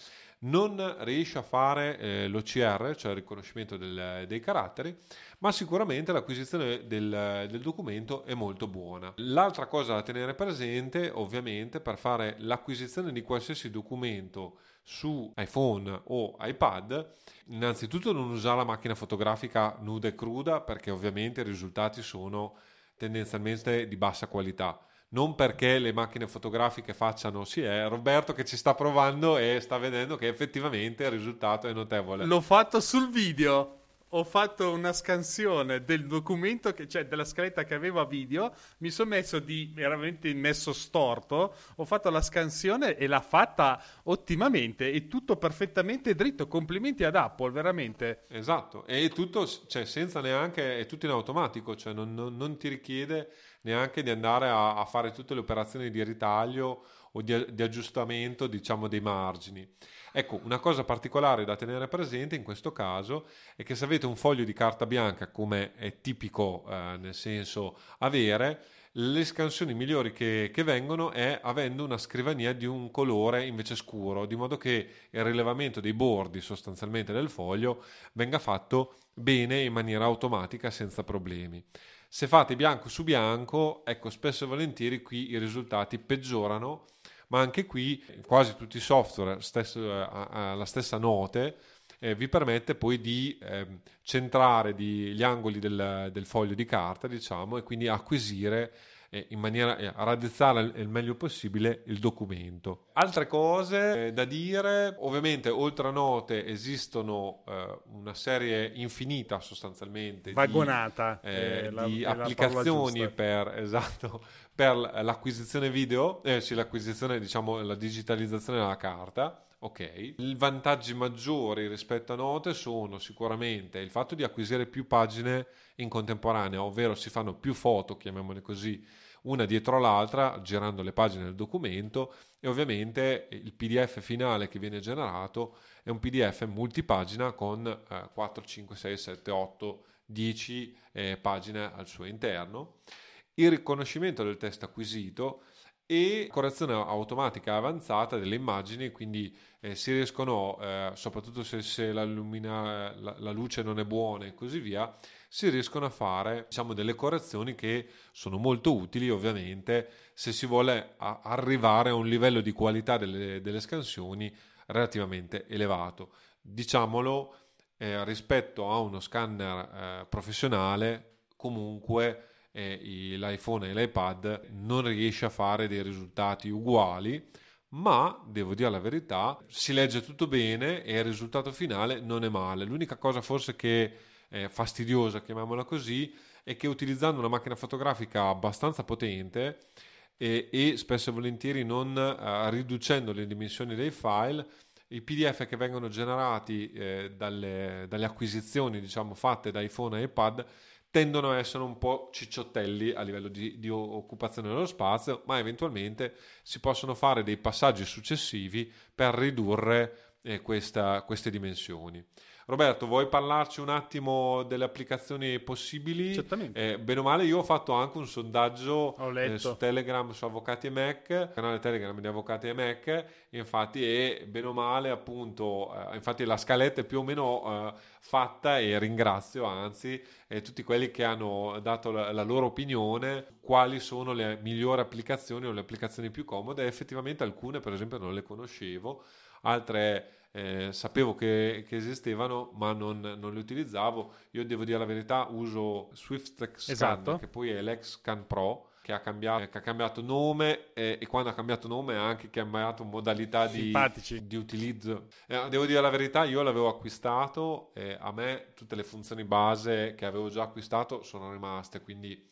non riesce a fare eh, l'OCR, cioè il riconoscimento del, dei caratteri, ma sicuramente l'acquisizione del, del, documento è molto buona. L'altra cosa da tenere presente, ovviamente, per fare l'acquisizione di qualsiasi documento su iPhone o iPad, innanzitutto non usare la macchina fotografica nuda e cruda perché ovviamente i risultati sono tendenzialmente di bassa qualità. Non perché le macchine fotografiche facciano, sì, è Roberto che ci sta provando e sta vedendo che effettivamente il risultato è notevole. L'ho fatto sul video ho fatto una scansione del documento, che, cioè della scaletta che avevo a video, mi sono messo di, veramente messo storto, ho fatto la scansione e l'ha fatta ottimamente, è tutto perfettamente dritto, complimenti ad Apple, veramente. Esatto, e tutto, cioè senza neanche, è tutto in automatico, cioè non, non, non ti richiede neanche di andare a, a, fare tutte le operazioni di ritaglio o di, di aggiustamento, diciamo, dei margini. Ecco, una cosa particolare da tenere presente in questo caso è che se avete un foglio di carta bianca, come è tipico eh, nel senso avere, le scansioni migliori che, che, vengono è avendo una scrivania di un colore invece scuro, di modo che il rilevamento dei bordi sostanzialmente del foglio venga fatto bene in maniera automatica senza problemi. Se fate bianco su bianco, ecco, spesso e volentieri qui i risultati peggiorano ma anche qui quasi tutti i software stesso, eh, la stessa note eh, vi permette poi di eh, centrare di, gli angoli del, del, foglio di carta diciamo e quindi acquisire in maniera a raddrizzare il meglio possibile il documento. Altre cose eh, da dire, ovviamente oltre a note esistono eh, una serie infinita sostanzialmente Vagonata, di, eh, di applicazioni per, esatto, per l'acquisizione video, eh, sì, l'acquisizione, diciamo, la digitalizzazione della carta. Ok, i vantaggi maggiori rispetto a note sono sicuramente il fatto di acquisire più pagine in contemporanea, ovvero si fanno più foto, chiamiamole così, una dietro l'altra, girando le pagine del documento e ovviamente il PDF finale che viene generato è un PDF multipagina con eh, 4, 5, 6, 7, 8, 10 eh, pagine al suo interno. Il riconoscimento del testo acquisito e correzione automatica avanzata delle immagini, quindi eh, si riescono, eh, soprattutto se, se la, la, la, luce non è buona e così via, si riescono a fare diciamo, delle correzioni che sono molto utili ovviamente se si vuole arrivare a un livello di qualità delle, delle scansioni relativamente elevato. Diciamolo, eh, rispetto a uno scanner eh, professionale, comunque eh, l'iPhone e l'iPad non riesce a fare dei risultati uguali, ma devo dire la verità, si legge tutto bene e il risultato finale non è male. L'unica cosa forse che è fastidiosa, chiamiamola così, è che utilizzando una macchina fotografica abbastanza potente e, e spesso e volentieri non uh, riducendo le dimensioni dei file, i PDF che vengono generati eh, dalle, dalle, acquisizioni diciamo, fatte da iPhone e iPad tendono a essere un po' cicciottelli a livello di, di, occupazione dello spazio, ma eventualmente si possono fare dei passaggi successivi per ridurre eh, questa, queste dimensioni. Roberto, vuoi parlarci un attimo delle applicazioni possibili? Certamente. Eh, bene o male, io ho fatto anche un sondaggio eh, su Telegram su Avvocati e Mac, canale Telegram di Avvocati e Mac, infatti, e bene o male, appunto, eh, infatti la scaletta è più o meno eh, fatta e ringrazio anzi eh, tutti quelli che hanno dato la, la loro opinione, quali sono le migliori applicazioni o le applicazioni più comode. Effettivamente alcune, per esempio, non le conoscevo, altre eh, sapevo che, che, esistevano ma non, non, le utilizzavo. Io devo dire la verità, uso Swift Scan, esatto. che poi è l'X-Scan Pro, che ha cambiato, che ha cambiato nome e, e, quando ha cambiato nome ha anche cambiato modalità di, di utilizzo. Eh, devo dire la verità, io l'avevo acquistato e a me tutte le funzioni base che avevo già acquistato sono rimaste, quindi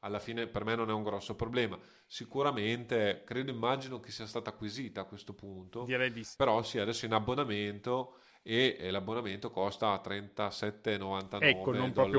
alla fine per me non è un grosso problema. Sicuramente, credo, immagino che sia stata acquisita a questo punto. Direi di sì. Però sì, adesso in abbonamento e, e l'abbonamento costa 37,99 ecco,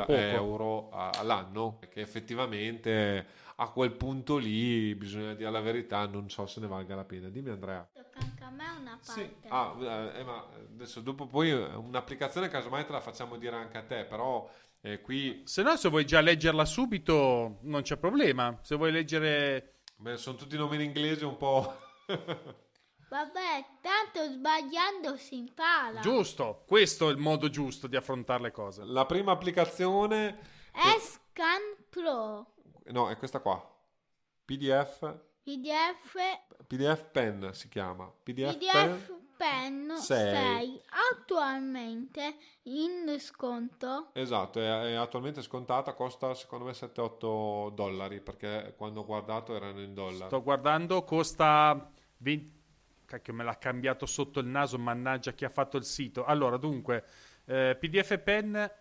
poco. euro all'anno, che effettivamente a quel punto lì, bisogna dire la verità, non so se ne valga la pena. Dimmi Andrea. Tocca anche a me una parte. Sì. Ah, eh, ma adesso dopo poi un'applicazione casomai te la facciamo dire anche a te, però eh, qui... Se no, se vuoi già leggerla subito, non c'è problema. Se vuoi leggere... Beh, sono tutti nomi in inglese un po'... Vabbè, tanto sbagliando si impara. Giusto, questo è il modo giusto di affrontare le cose. La prima applicazione... È Scan Pro. No, è questa qua. PDF. PDF. PDF Pen si chiama. PDF, PDF Pen 6. 6 attualmente in sconto. Esatto, è, è, attualmente scontata, costa secondo me 7-8 dollari perché quando ho guardato erano in dollari. Sto guardando, costa 20... Cacchio, me l'ha cambiato sotto il naso, mannaggia chi ha fatto il sito. Allora, dunque, eh, PDF Pen...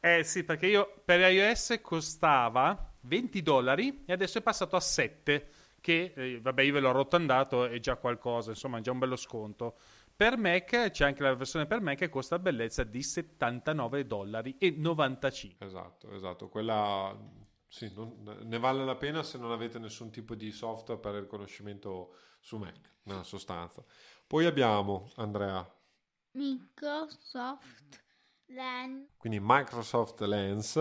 Eh sì, perché io per iOS costava 20 dollari e adesso è passato a 7 che eh, vabbè io ve l'ho rotandato è già qualcosa insomma è già un bello sconto per Mac c'è anche la versione per Mac che costa bellezza di 79 dollari e 95 esatto esatto quella sì, non, ne vale la pena se non avete nessun tipo di software per il riconoscimento su Mac nella sostanza poi abbiamo Andrea Microsoft Lens quindi Microsoft Lens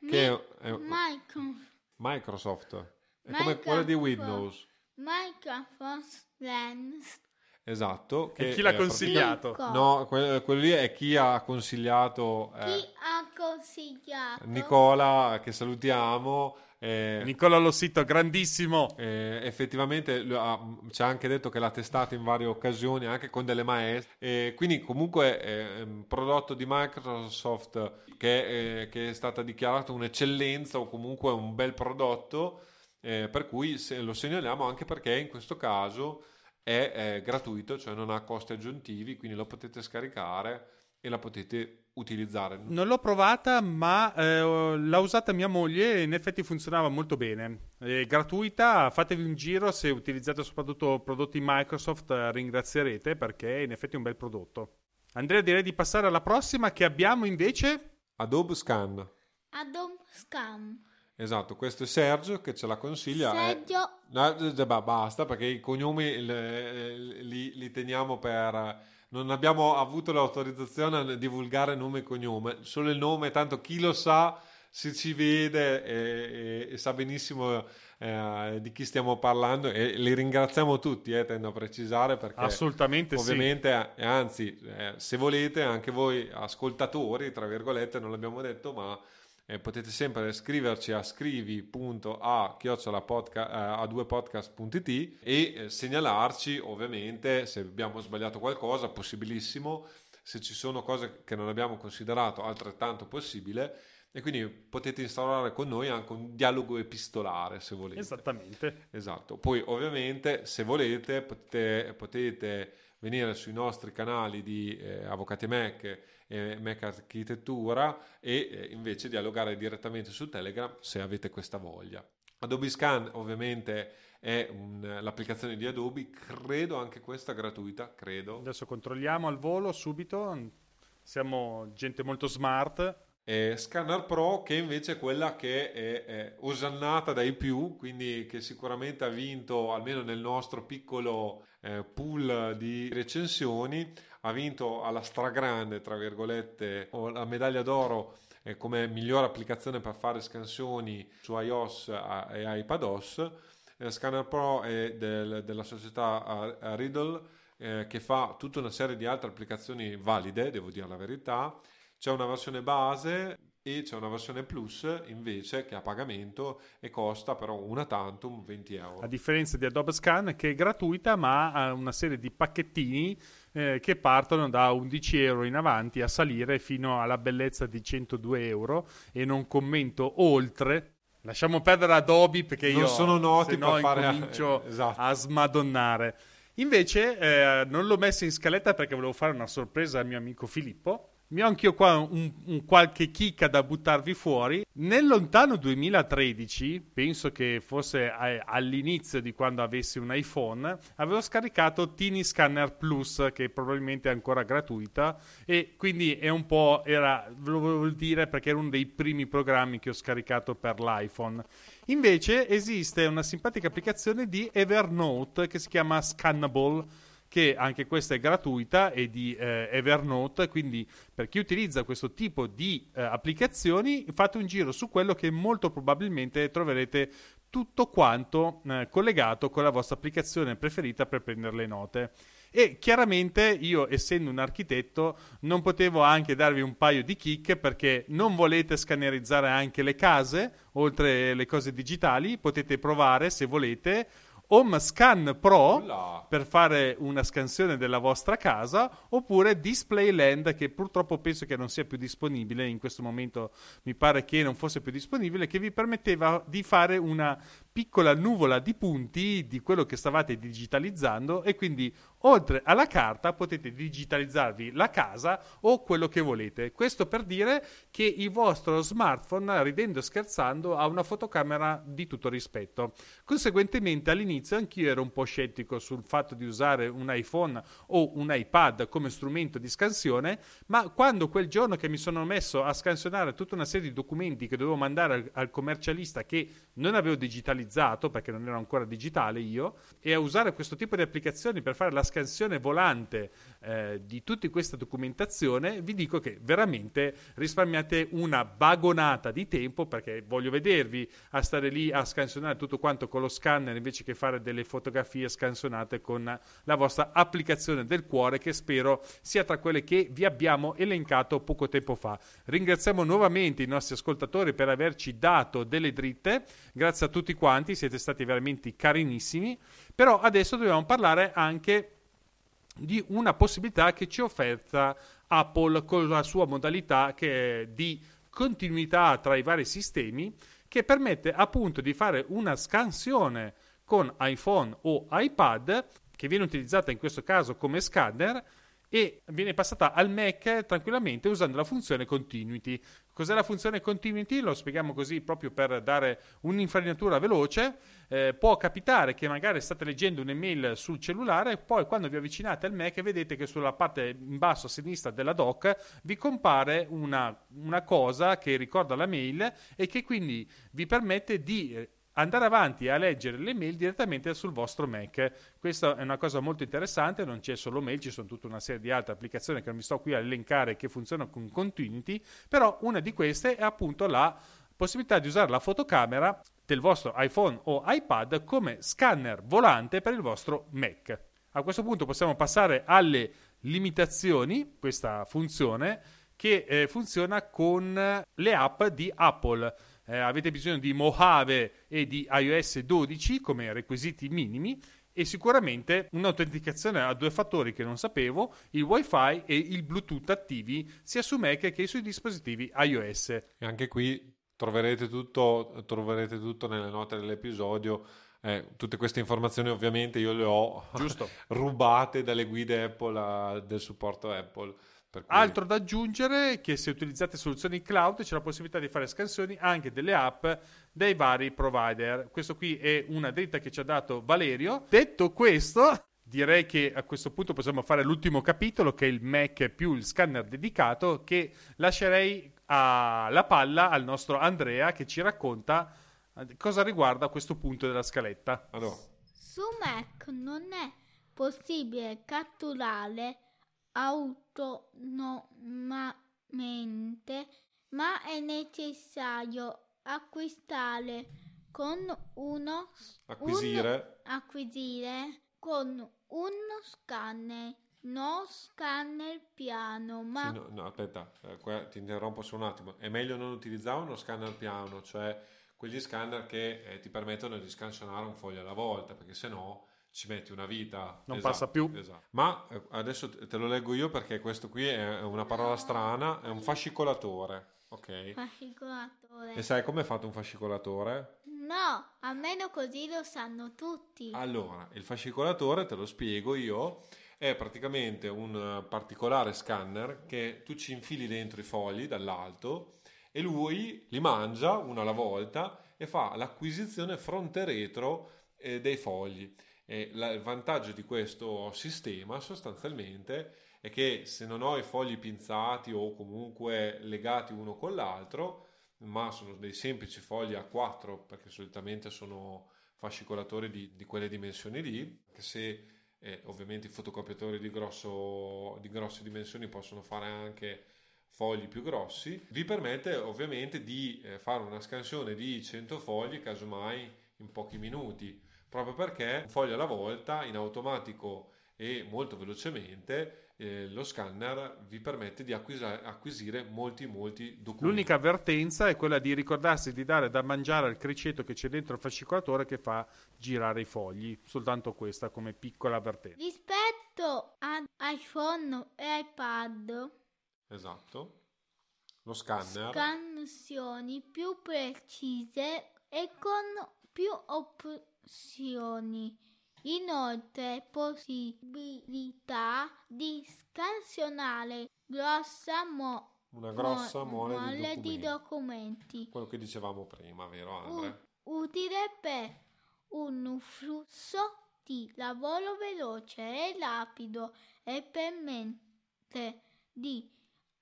che Mi- è, è Microsoft Microsoft. È come quella di Windows. Microsoft Lens. Esatto. e chi l'ha consigliato? No, quello, quello, lì è chi ha consigliato. Eh, chi ha consigliato? Nicola, che salutiamo. Eh, Nicola Lossito, grandissimo. Eh, effettivamente ha, ci ha anche detto che l'ha testato in varie occasioni, anche con delle maestre. Eh, quindi, comunque, è un prodotto di Microsoft che, eh, che, è stata dichiarata un'eccellenza o comunque un bel prodotto. Eh, per cui se, lo segnaliamo anche perché in questo caso è, è gratuito, cioè non ha costi aggiuntivi, quindi lo potete scaricare e la potete utilizzare. Non l'ho provata, ma eh, l'ha usata mia moglie e in effetti funzionava molto bene. È gratuita, fatevi un giro se utilizzate soprattutto prodotti Microsoft, eh, ringrazierete perché in effetti è un bel prodotto. Andrea, direi di passare alla prossima che abbiamo invece Adobe Scan. Adobe Scan. Esatto, questo è Sergio che ce la consiglia. Sergio. È... No, basta perché i cognomi li, li, li teniamo per non abbiamo avuto l'autorizzazione a divulgare nome e cognome, solo il nome, tanto chi lo sa se ci vede e, e, e sa benissimo eh, di chi stiamo parlando e li ringraziamo tutti, eh, tendo a precisare perché assolutamente ovviamente sì. anzi eh, se volete anche voi ascoltatori tra virgolette non l'abbiamo detto ma eh, potete sempre scriverci a scrivi.a-2podcast.it e eh, segnalarci ovviamente se abbiamo sbagliato qualcosa, possibilissimo, se ci sono cose che non abbiamo considerato, altrettanto possibile. E quindi potete instaurare con noi anche un dialogo epistolare se volete. Esattamente. Esatto. Poi ovviamente se volete potete, potete venire sui nostri canali di eh, Avvocati Mac e Mac Architettura e eh, invece dialogare direttamente su Telegram se avete questa voglia. Adobe Scan ovviamente è un, l'applicazione di Adobe, credo anche questa gratuita, credo. Adesso controlliamo al volo subito, siamo gente molto smart. E Scanner Pro che invece è quella che è, è osannata dai più, quindi che sicuramente ha vinto almeno nel nostro piccolo eh, pool di recensioni, ha vinto alla stragrande, tra virgolette, la medaglia d'oro eh, come migliore applicazione per fare scansioni su iOS e iPadOS. Eh, Scanner Pro è del, della società eh, Riddle eh, che fa tutta una serie di altre applicazioni valide, devo dire la verità. C'è una versione base e c'è una versione plus invece che è a pagamento e costa però una tantum 20 euro. A differenza di Adobe Scan che è gratuita ma ha una serie di pacchettini eh, che partono da 11 euro in avanti a salire fino alla bellezza di 102 euro e non commento oltre. Lasciamo perdere Adobe perché non io sono noti per fare comincio esatto. a smadonnare. Invece eh, non l'ho messo in scaletta perché volevo fare una sorpresa al mio amico Filippo mi ho anch'io qua un, un, qualche chicca da buttarvi fuori. Nel lontano 2013, penso che fosse all'inizio di quando avessi un iPhone, avevo scaricato Tiny Scanner Plus, che probabilmente è ancora gratuita, e quindi è un po', era, ve lo volevo dire perché era uno dei primi programmi che ho scaricato per l'iPhone. Invece esiste una simpatica applicazione di Evernote che si chiama Scannable che anche questa è gratuita e di eh, Evernote, quindi per chi utilizza questo tipo di eh, applicazioni fate un giro su quello che molto probabilmente troverete tutto quanto eh, collegato con la vostra applicazione preferita per prendere le note. E chiaramente io, essendo un architetto, non potevo anche darvi un paio di kick perché non volete scannerizzare anche le case, oltre le cose digitali, potete provare se volete Home Scan Pro Là. per fare una scansione della vostra casa oppure Displayland che purtroppo penso che non sia più disponibile in questo momento mi pare che non fosse più disponibile che vi permetteva di fare una piccola nuvola di punti di quello che stavate digitalizzando e quindi oltre alla carta potete digitalizzarvi la casa o quello che volete. Questo per dire che il vostro smartphone, ridendo e scherzando, ha una fotocamera di tutto rispetto. Conseguentemente all'inizio anch'io ero un po' scettico sul fatto di usare un iPhone o un iPad come strumento di scansione, ma quando quel giorno che mi sono messo a scansionare tutta una serie di documenti che dovevo mandare al, al commercialista che non avevo digitalizzato, digitalizzato perché non ero ancora digitale io e a usare questo tipo di applicazioni per fare la scansione volante eh, di tutta questa documentazione vi dico che veramente risparmiate una vagonata di tempo perché voglio vedervi a stare lì a scansionare tutto quanto con lo scanner invece che fare delle fotografie scansionate con la vostra applicazione del cuore che spero sia tra quelle che vi abbiamo elencato poco tempo fa. Ringraziamo nuovamente i nostri ascoltatori per averci dato delle dritte, grazie a tutti quanti, siete stati veramente carinissimi, però adesso dobbiamo parlare anche di una possibilità che ci offerta Apple con la sua modalità di continuità tra i vari sistemi che permette appunto di fare una scansione con iPhone o iPad che viene utilizzata in questo caso come scanner e viene passata al Mac tranquillamente usando la funzione continuity. Cos'è la funzione continuity? Lo spieghiamo così proprio per dare un'infarinatura veloce. Eh, può capitare che magari state leggendo un'email sul cellulare e poi quando vi avvicinate al Mac vedete che sulla parte in basso a sinistra della dock vi compare una, una cosa che ricorda la mail e che quindi vi permette di andare avanti a leggere le mail direttamente sul vostro Mac. Questa è una cosa molto interessante, non c'è solo mail, ci sono tutta una serie di altre applicazioni che non mi sto qui a elencare che funzionano con Continuity, però una di queste è appunto la possibilità di usare la fotocamera del vostro iPhone o iPad come scanner volante per il vostro Mac. A questo punto possiamo passare alle limitazioni, questa funzione che eh, funziona con le app di Apple eh, avete bisogno di Mojave e di iOS 12 come requisiti minimi e sicuramente un'autenticazione a due fattori che non sapevo, il wifi e il bluetooth attivi sia su Mac che sui dispositivi iOS. E anche qui troverete tutto, troverete tutto nelle note dell'episodio. Eh, tutte queste informazioni ovviamente io le ho rubate dalle guide Apple a, del supporto Apple. Cui... Altro da aggiungere che se utilizzate soluzioni cloud c'è la possibilità di fare scansioni anche delle app dei vari provider. Questo qui è una dritta che ci ha dato Valerio. Detto questo, direi che a questo punto possiamo fare l'ultimo capitolo che è il Mac più il scanner dedicato che lascerei alla palla al nostro Andrea che ci racconta eh, cosa riguarda questo punto della scaletta. Allora. Su Mac non è possibile catturare autonomamente, ma è necessario acquistare con uno acquisire, un, acquisire con uno scanner non scanner piano, ma... Sì, no, no, aspetta, eh, ti interrompo su un attimo. È meglio non utilizzare uno scanner piano, cioè quegli scanner che eh, ti permettono di scansionare un foglio alla volta, perché se no ci metti una vita. Non esatto, passa più. Esatto. Ma eh, adesso te lo leggo io perché questo qui è una parola strana, è un fascicolatore. Ok. Fascicolatore. E sai come è fatto un fascicolatore? No, almeno così lo sanno tutti. Allora, il fascicolatore, te lo spiego io, è praticamente un particolare scanner che tu ci infili dentro i fogli dall'alto e lui li mangia una alla volta e fa l'acquisizione fronte retro eh, dei fogli. E la, il vantaggio di questo sistema sostanzialmente è che se non ho i fogli pinzati o comunque legati uno con l'altro, ma sono dei semplici fogli a 4 perché solitamente sono fascicolatori di, di quelle dimensioni lì, che se eh, ovviamente i fotocopiatori di, grosso, di grosse dimensioni possono fare anche fogli più grossi, vi permette ovviamente di eh, fare una scansione di 100 fogli casomai in pochi minuti, proprio perché un foglio alla volta in automatico e molto velocemente eh, lo scanner vi permette di acquisire, acquisire molti molti documenti. L'unica avvertenza è quella di ricordarsi di dare da mangiare al criceto che c'è dentro il fascicolatore che fa girare i fogli, soltanto questa come piccola avvertenza. Rispetto ad iPhone e iPad, esatto. Lo scanner scansioni più precise e con più opzioni Inoltre possibilità di scansionare grossa mo- una grossa mole, mole di, documenti. di, documenti. Quello che dicevamo prima, vero Andre? U- utile per un flusso di lavoro veloce e rapido e permette di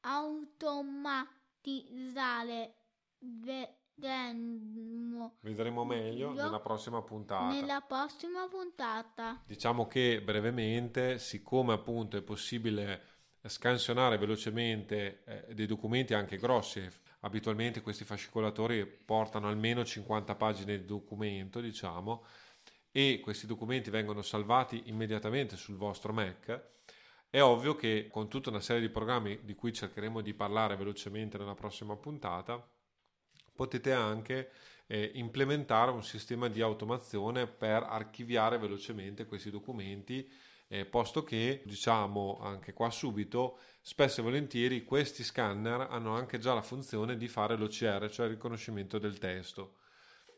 automatizzare ve- vedremo, vedremo meglio nella prossima puntata. Nella prossima puntata. Diciamo che brevemente, siccome appunto è possibile scansionare velocemente eh, dei documenti anche grossi, abitualmente questi fascicolatori portano almeno 50 pagine di documento, diciamo, e questi documenti vengono salvati immediatamente sul vostro Mac. È ovvio che con tutta una serie di programmi di cui cercheremo di parlare velocemente nella prossima puntata, potete anche eh, implementare un sistema di automazione per archiviare velocemente questi documenti, eh, posto che, diciamo anche qua subito, spesso e volentieri questi scanner hanno anche già la funzione di fare l'OCR, cioè il riconoscimento del testo.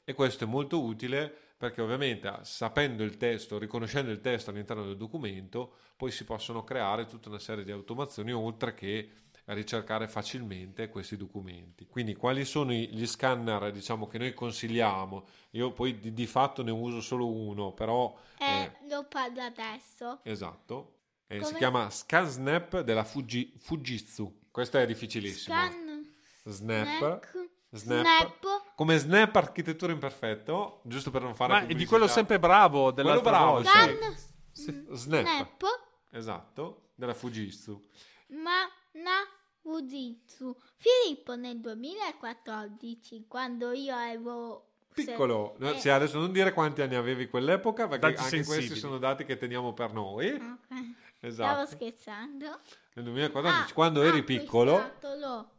E questo è molto utile perché ovviamente sapendo il testo, riconoscendo il testo all'interno del documento, poi si possono creare tutta una serie di automazioni oltre che ricercare facilmente questi documenti. Quindi quali sono gli scanner diciamo, che noi consigliamo? Io poi di, di fatto ne uso solo uno, però... Eh, eh lo parlo adesso. Esatto. Eh, si chiama ScanSnap della Fuji, Fujitsu. Questo è difficilissimo. Scan... Snap. Snap. Snap. Come Snap architettura imperfetto, giusto per non fare Ma pubblicità. di quello sempre bravo quello bravo, Scan... sì. Snap. Snap. Esatto, della Fujitsu. Ma na Fujitsu. Filippo nel 2014, quando io avevo piccolo, se... eh. sì, adesso non dire quanti anni avevi quell'epoca, perché dati anche sensibili. questi sono dati che teniamo per noi. Okay. Esatto. Stavo scherzando. Nel 2014, ah, quando eri piccolo, lo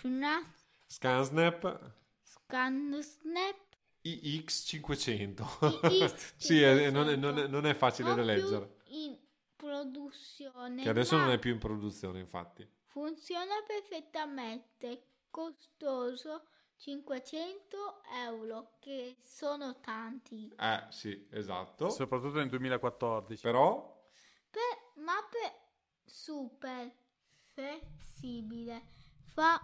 Snap, ScanSnap, ScanSnap iX500. sì, è, non, è, non, è, non, è, facile non da leggere. in produzione. Che adesso non è più in produzione, infatti. Funziona perfettamente, costoso 500 euro, che sono tanti. Eh, sì, esatto. Soprattutto nel 2014. Però... Per, ma per super flessibile. Fa...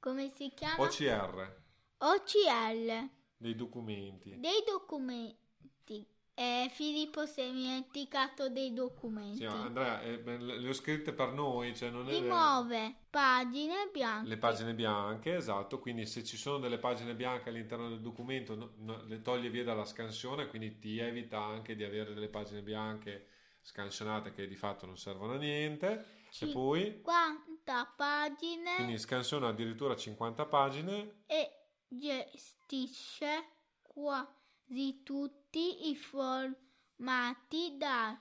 come si chiama? OCR. OCL. Dei documenti. Dei documenti. Eh, Filippo si è dimenticato dei documenti. Sì, Andrea, eh, le ho scritte per noi. Cioè non è... Rimuove pagine bianche. Le pagine bianche, esatto. Quindi se ci sono delle pagine bianche all'interno del documento, no, no, le toglie via dalla scansione, quindi ti evita anche di avere delle pagine bianche scansionate che di fatto non servono a niente. Ci e poi... 50 pagine. Quindi scansiona addirittura 50 pagine. E gestisce quasi tutti i formati da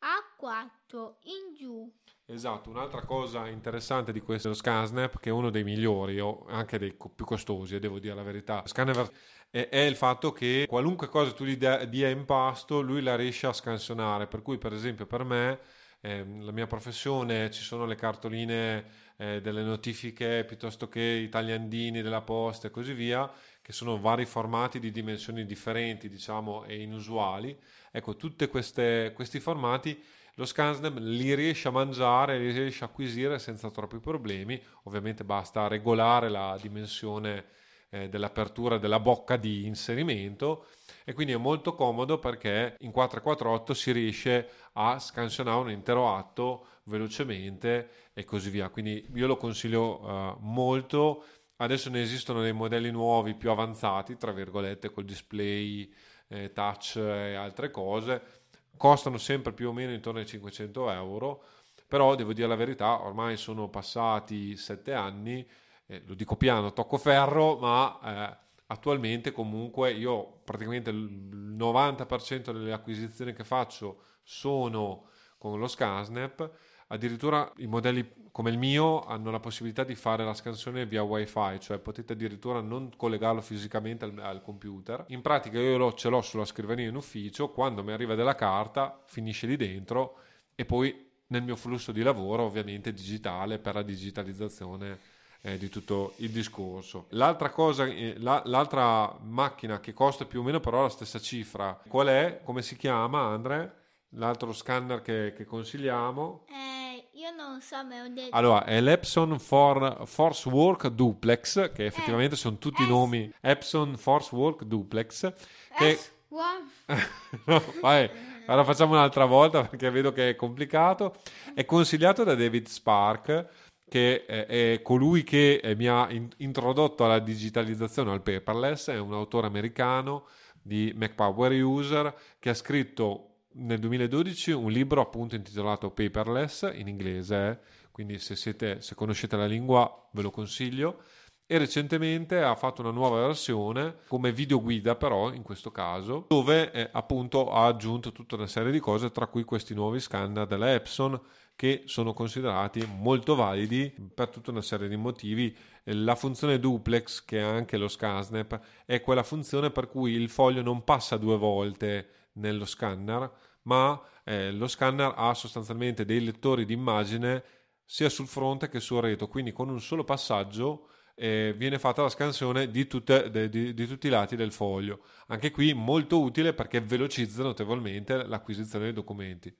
A4 in giù. Esatto, un'altra cosa interessante di questo ScanSnap, che è uno dei migliori o anche dei più costosi, devo dire la verità, Scanner è, il fatto che qualunque cosa tu gli dia in pasto, lui la riesce a scansionare. Per cui, per esempio, per me, eh, la mia professione, ci sono le cartoline eh, delle notifiche piuttosto che i tagliandini della posta e così via, che sono vari formati di dimensioni differenti, diciamo, e inusuali. Ecco, tutti questi formati lo Scansnap li riesce a mangiare, li riesce a acquisire senza troppi problemi. Ovviamente basta regolare la dimensione eh, dell'apertura della bocca di inserimento e quindi è molto comodo perché in 448 si riesce a scansionare un intero atto velocemente e così via. Quindi io lo consiglio uh, molto. Adesso ne esistono dei modelli nuovi più avanzati, tra virgolette, col display eh, touch e altre cose. Costano sempre più o meno intorno ai 500 euro, però devo dire la verità, ormai sono passati sette anni, eh, lo dico piano, tocco ferro, ma eh, attualmente comunque io praticamente il 90% delle acquisizioni che faccio sono con lo ScanSnap Addirittura i modelli come il mio hanno la possibilità di fare la scansione via wifi, cioè potete addirittura non collegarlo fisicamente al, al computer. In pratica io lo, ce l'ho sulla scrivania in ufficio, quando mi arriva della carta finisce lì dentro e poi nel mio flusso di lavoro ovviamente digitale per la digitalizzazione eh, di tutto il discorso. L'altra cosa, eh, la, l'altra macchina che costa più o meno però la stessa cifra, qual è? Come si chiama Andre? L'altro scanner che, che consigliamo? Eh io non so, ma ho detto. Allora, è l'Epson For, Force Work Duplex, che effettivamente eh, sono tutti i nomi. Epson Force Work Duplex. Che... no, vai, allora facciamo un'altra volta perché vedo che è complicato. È consigliato da David Spark, che è colui che mi ha introdotto alla digitalizzazione al paperless, è un autore americano di Mac Power User che ha scritto nel 2012 un libro appunto intitolato Paperless in inglese, quindi se, siete, se conoscete la lingua ve lo consiglio. E recentemente ha fatto una nuova versione come videoguida, però in questo caso, dove eh, appunto ha aggiunto tutta una serie di cose, tra cui questi nuovi scanner della Epson che sono considerati molto validi per tutta una serie di motivi. La funzione duplex, che è anche lo ScanSnap, è quella funzione per cui il foglio non passa due volte nello scanner, ma eh, lo scanner ha sostanzialmente dei lettori di immagine sia sul fronte che sul retro, quindi con un solo passaggio eh, viene fatta la scansione di, tutte, de, di, di, tutti i lati del foglio. Anche qui molto utile perché velocizza notevolmente l'acquisizione dei documenti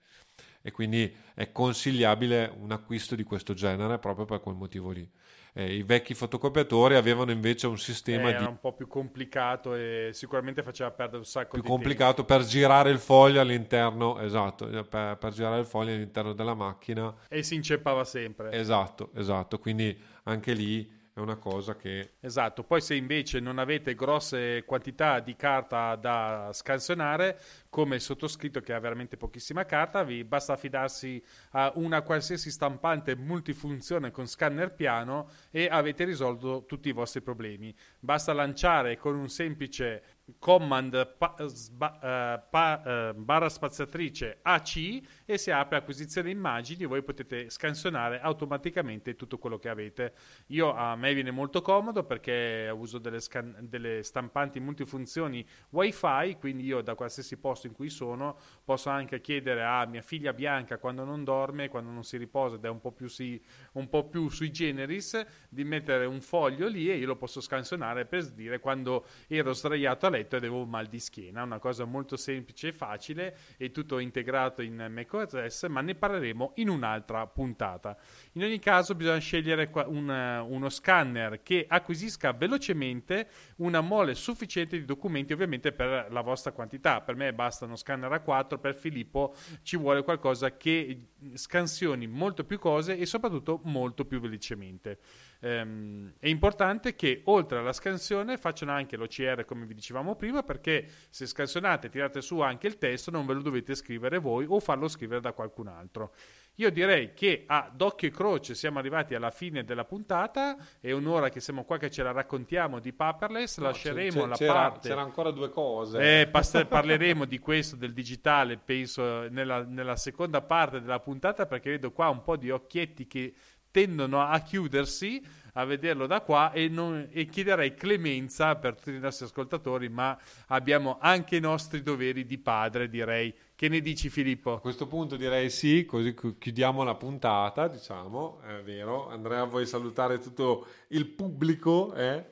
e quindi è consigliabile un acquisto di questo genere proprio per quel motivo lì. Eh, I vecchi fotocopiatori avevano invece un sistema eh, di... Era un po' più complicato e sicuramente faceva perdere un sacco più di complicato per girare il foglio all'interno, esatto, per, per, girare il foglio all'interno della macchina. E si inceppava sempre. Esatto, esatto, quindi anche lì è una cosa che... Esatto, poi se invece non avete grosse quantità di carta da scansionare, come sottoscritto che ha veramente pochissima carta, vi basta affidarsi a una qualsiasi stampante multifunzione con scanner piano e avete risolto tutti i vostri problemi. Basta lanciare con un semplice command pa, sba, uh, pa, uh, barra spaziatrice AC e si apre acquisizione immagini e voi potete scansionare automaticamente tutto quello che avete. Io a me viene molto comodo perché uso delle, scan- delle stampanti multifunzioni wifi, quindi io da qualsiasi posto in cui sono posso anche chiedere a mia figlia Bianca quando non dorme, quando non si riposa ed è un po' più, si, un po più sui generis, di mettere un foglio lì e io lo posso scansionare per dire quando ero sdraiato a letto e avevo mal di schiena, una cosa molto semplice e facile e tutto integrato in macOS, ma ne parleremo in un'altra puntata. In ogni caso bisogna scegliere un, uno scanner che acquisisca velocemente una mole sufficiente di documenti ovviamente per la vostra quantità. Per me basta uno scanner A4, per Filippo ci vuole qualcosa che scansioni molto più cose e soprattutto molto più velocemente. Ehm, è importante che oltre alla scansione facciano anche l'OCR come vi dicevamo prima perché se scansionate e tirate su anche il testo non ve lo dovete scrivere voi o farlo scrivere da qualcun altro. Io direi che ad occhio e croce siamo arrivati alla fine della puntata, è un'ora che siamo qua che ce la raccontiamo di Paperless, no, lasceremo c'è, la c'era, parte... C'era ancora due cose. Eh, pas- parleremo di questo, del digitale, penso, nella, nella seconda parte della puntata perché vedo qua un po' di occhietti che tendono a chiudersi a vederlo da qua e, non, e, chiederei clemenza per tutti i nostri ascoltatori, ma abbiamo anche i nostri doveri di padre, direi. Che ne dici Filippo? A questo punto direi sì, così chiudiamo la puntata, diciamo, è vero. Andrea, vuoi salutare tutto il pubblico? Eh?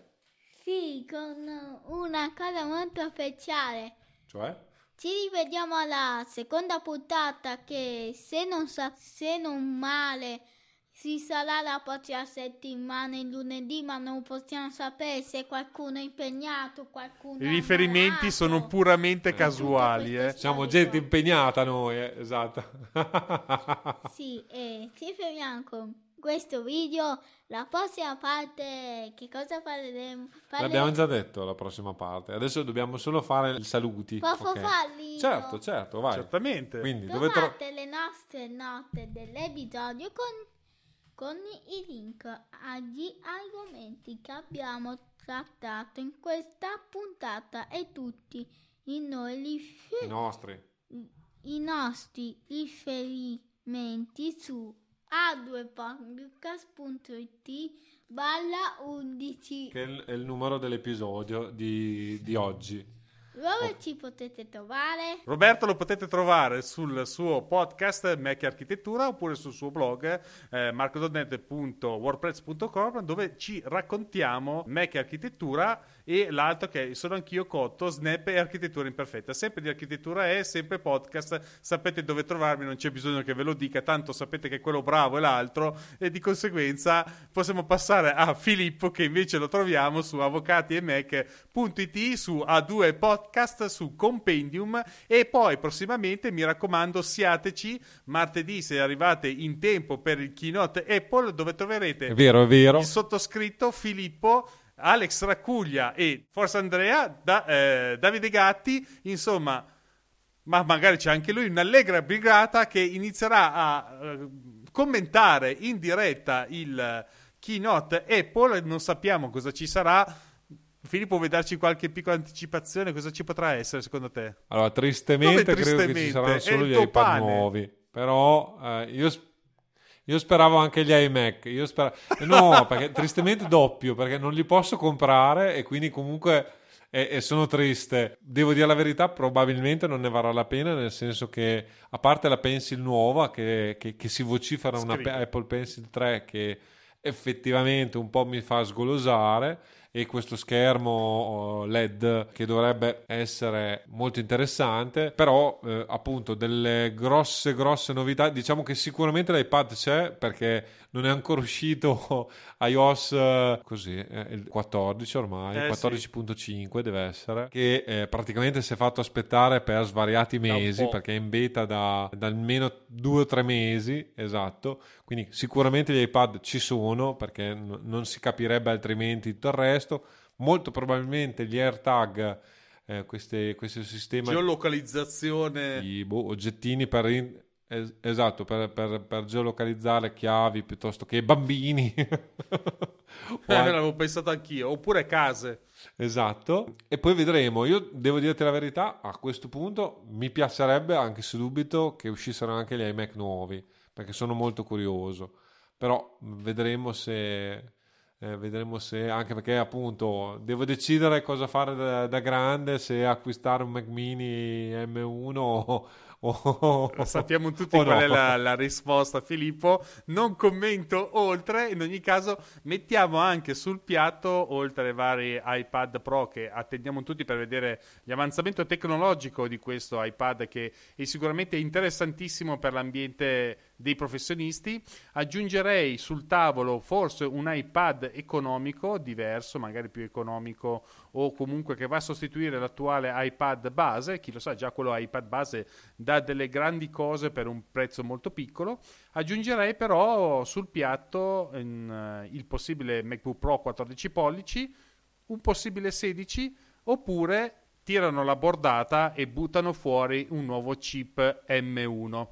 Sì, con una cosa molto speciale. Cioè? Ci rivediamo alla seconda puntata che se non, sa- se non male si sarà la prossima settimana il lunedì, ma non possiamo sapere se qualcuno è impegnato, qualcuno I riferimenti ammalato. sono puramente casuali, Tutte eh. Siamo gente impegnata noi, eh, esatto. Sì, e ci fermiamo con questo video. La prossima parte, che cosa faremo? Parle- L'abbiamo già detto la prossima parte. Adesso dobbiamo solo fare i saluti. Posso ok? farli? Certo, certo, vai. Certamente. Quindi dove tro- Trovate le nostre note dell'episodio con, con i link agli argomenti che abbiamo trattato in questa puntata e tutti i, i nostri. i nostri riferimenti su a2podcast.it balla 11 Che è il, è il numero dell'episodio di, di oggi. Dove ci potete trovare? Roberto lo potete trovare sul suo podcast Mac Architettura oppure sul suo blog eh, marcodonet.wordpress.com dove ci raccontiamo Mac Architettura e l'altro che sono anch'io Cotto, Snap e Architettura Imperfetta. Sempre di architettura è, sempre podcast, sapete dove trovarmi, non c'è bisogno che ve lo dica, tanto sapete che quello bravo è l'altro. E di conseguenza possiamo passare a Filippo che invece lo troviamo su avvocati e Mac.it, su A2 Podcast, su Compendium e poi prossimamente mi raccomando siateci martedì se arrivate in tempo per il keynote Apple dove troverete È vero, è vero. il sottoscritto Filippo, Alex Raccuglia e forse Andrea, da- eh, Davide Gatti, insomma, ma magari c'è anche lui, un'allegra brigata che inizierà a eh, commentare in diretta il keynote Apple, non sappiamo cosa ci sarà. Filippo, vuoi darci qualche piccola anticipazione? Cosa ci potrà essere secondo te? Allora, tristemente, Come credo che ci tristemente? saranno solo gli iPad pane. nuovi. Però eh, io, io speravo anche gli iMac. Io spera- eh, No, perché tristemente doppio, perché non li posso comprare e quindi comunque e, e sono triste. Devo dire la verità, probabilmente non ne varrà la pena, nel senso che a parte la Pencil nuova che, che- che si vocifera una Scrive. pe- Apple Pencil 3 che effettivamente un po' mi fa sgolosare e questo schermo oh, LED che dovrebbe essere molto interessante però eh, appunto delle grosse grosse novità. Diciamo che sicuramente l'iPad c'è perché non è ancora uscito iOS eh, così eh, il 14 ormai Eh, 14.5 deve essere che eh, praticamente si è fatto aspettare per svariati mesi perché è in beta da, da almeno due o tre mesi esatto quindi sicuramente gli iPad ci sono perché n- non si capirebbe altrimenti tutto il resto. Molto probabilmente gli AirTag, eh, queste, questo sistema Geolocalizzazione. di boh, oggettini per, in- es- esatto, per, per- per geolocalizzare chiavi piuttosto che bambini. Eh, al- l'avevo pensato anch'io. Oppure case. Esatto, e poi vedremo. Io devo dirti la verità, a questo punto mi piacerebbe anche se dubito che uscissero anche gli iMac nuovi, perché sono molto curioso. Però vedremo se, eh, vedremo se, anche perché appunto devo decidere cosa fare da, da grande, se acquistare un Mac mini M1 o... o- Sappiamo tutti o qual no. è la, la risposta, Filippo. Non commento oltre. In ogni caso, mettiamo anche sul piatto, oltre ai vari iPad Pro che attendiamo tutti per vedere l'avanzamento tecnologico di questo iPad, che è sicuramente interessantissimo per l'ambiente dei professionisti. Aggiungerei sul tavolo forse un iPad economico, diverso, magari più economico, o comunque che va a sostituire l'attuale iPad base. Chi lo sa, già quello iPad base dà delle grandi cose per un prezzo molto piccolo. Aggiungerei però sul piatto in, eh, il possibile MacBook Pro 14 pollici, un possibile 16, oppure tirano la bordata e buttano fuori un nuovo chip M1.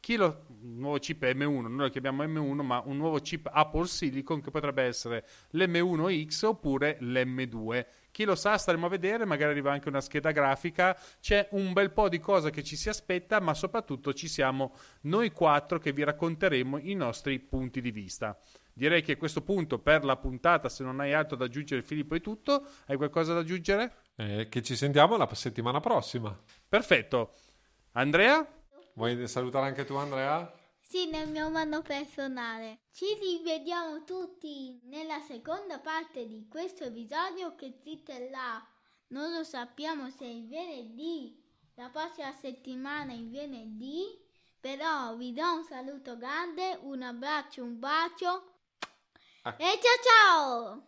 Chi lo, un nuovo chip M1, noi lo chiamiamo M1, ma un nuovo chip Apple Silicon che potrebbe essere l'M1X oppure l'M2. Chi lo sa, staremo a vedere, magari arriva anche una scheda grafica, c'è un bel po' di cose che ci si aspetta, ma soprattutto ci siamo noi quattro che vi racconteremo i nostri punti di vista. Direi che a questo punto per la puntata, se non hai altro da aggiungere Filippo è tutto, hai qualcosa da aggiungere? Eh, che ci sentiamo la settimana prossima. Perfetto. Andrea? Vuoi salutare anche tu Andrea? Sì, nel mio mano personale. Ci rivediamo tutti nella seconda parte di questo episodio che si terrà. Non lo sappiamo se è il venerdì la prossima settimana in venerdì. Però vi do un saluto grande, un abbraccio, un bacio Ah. e ciao ciao!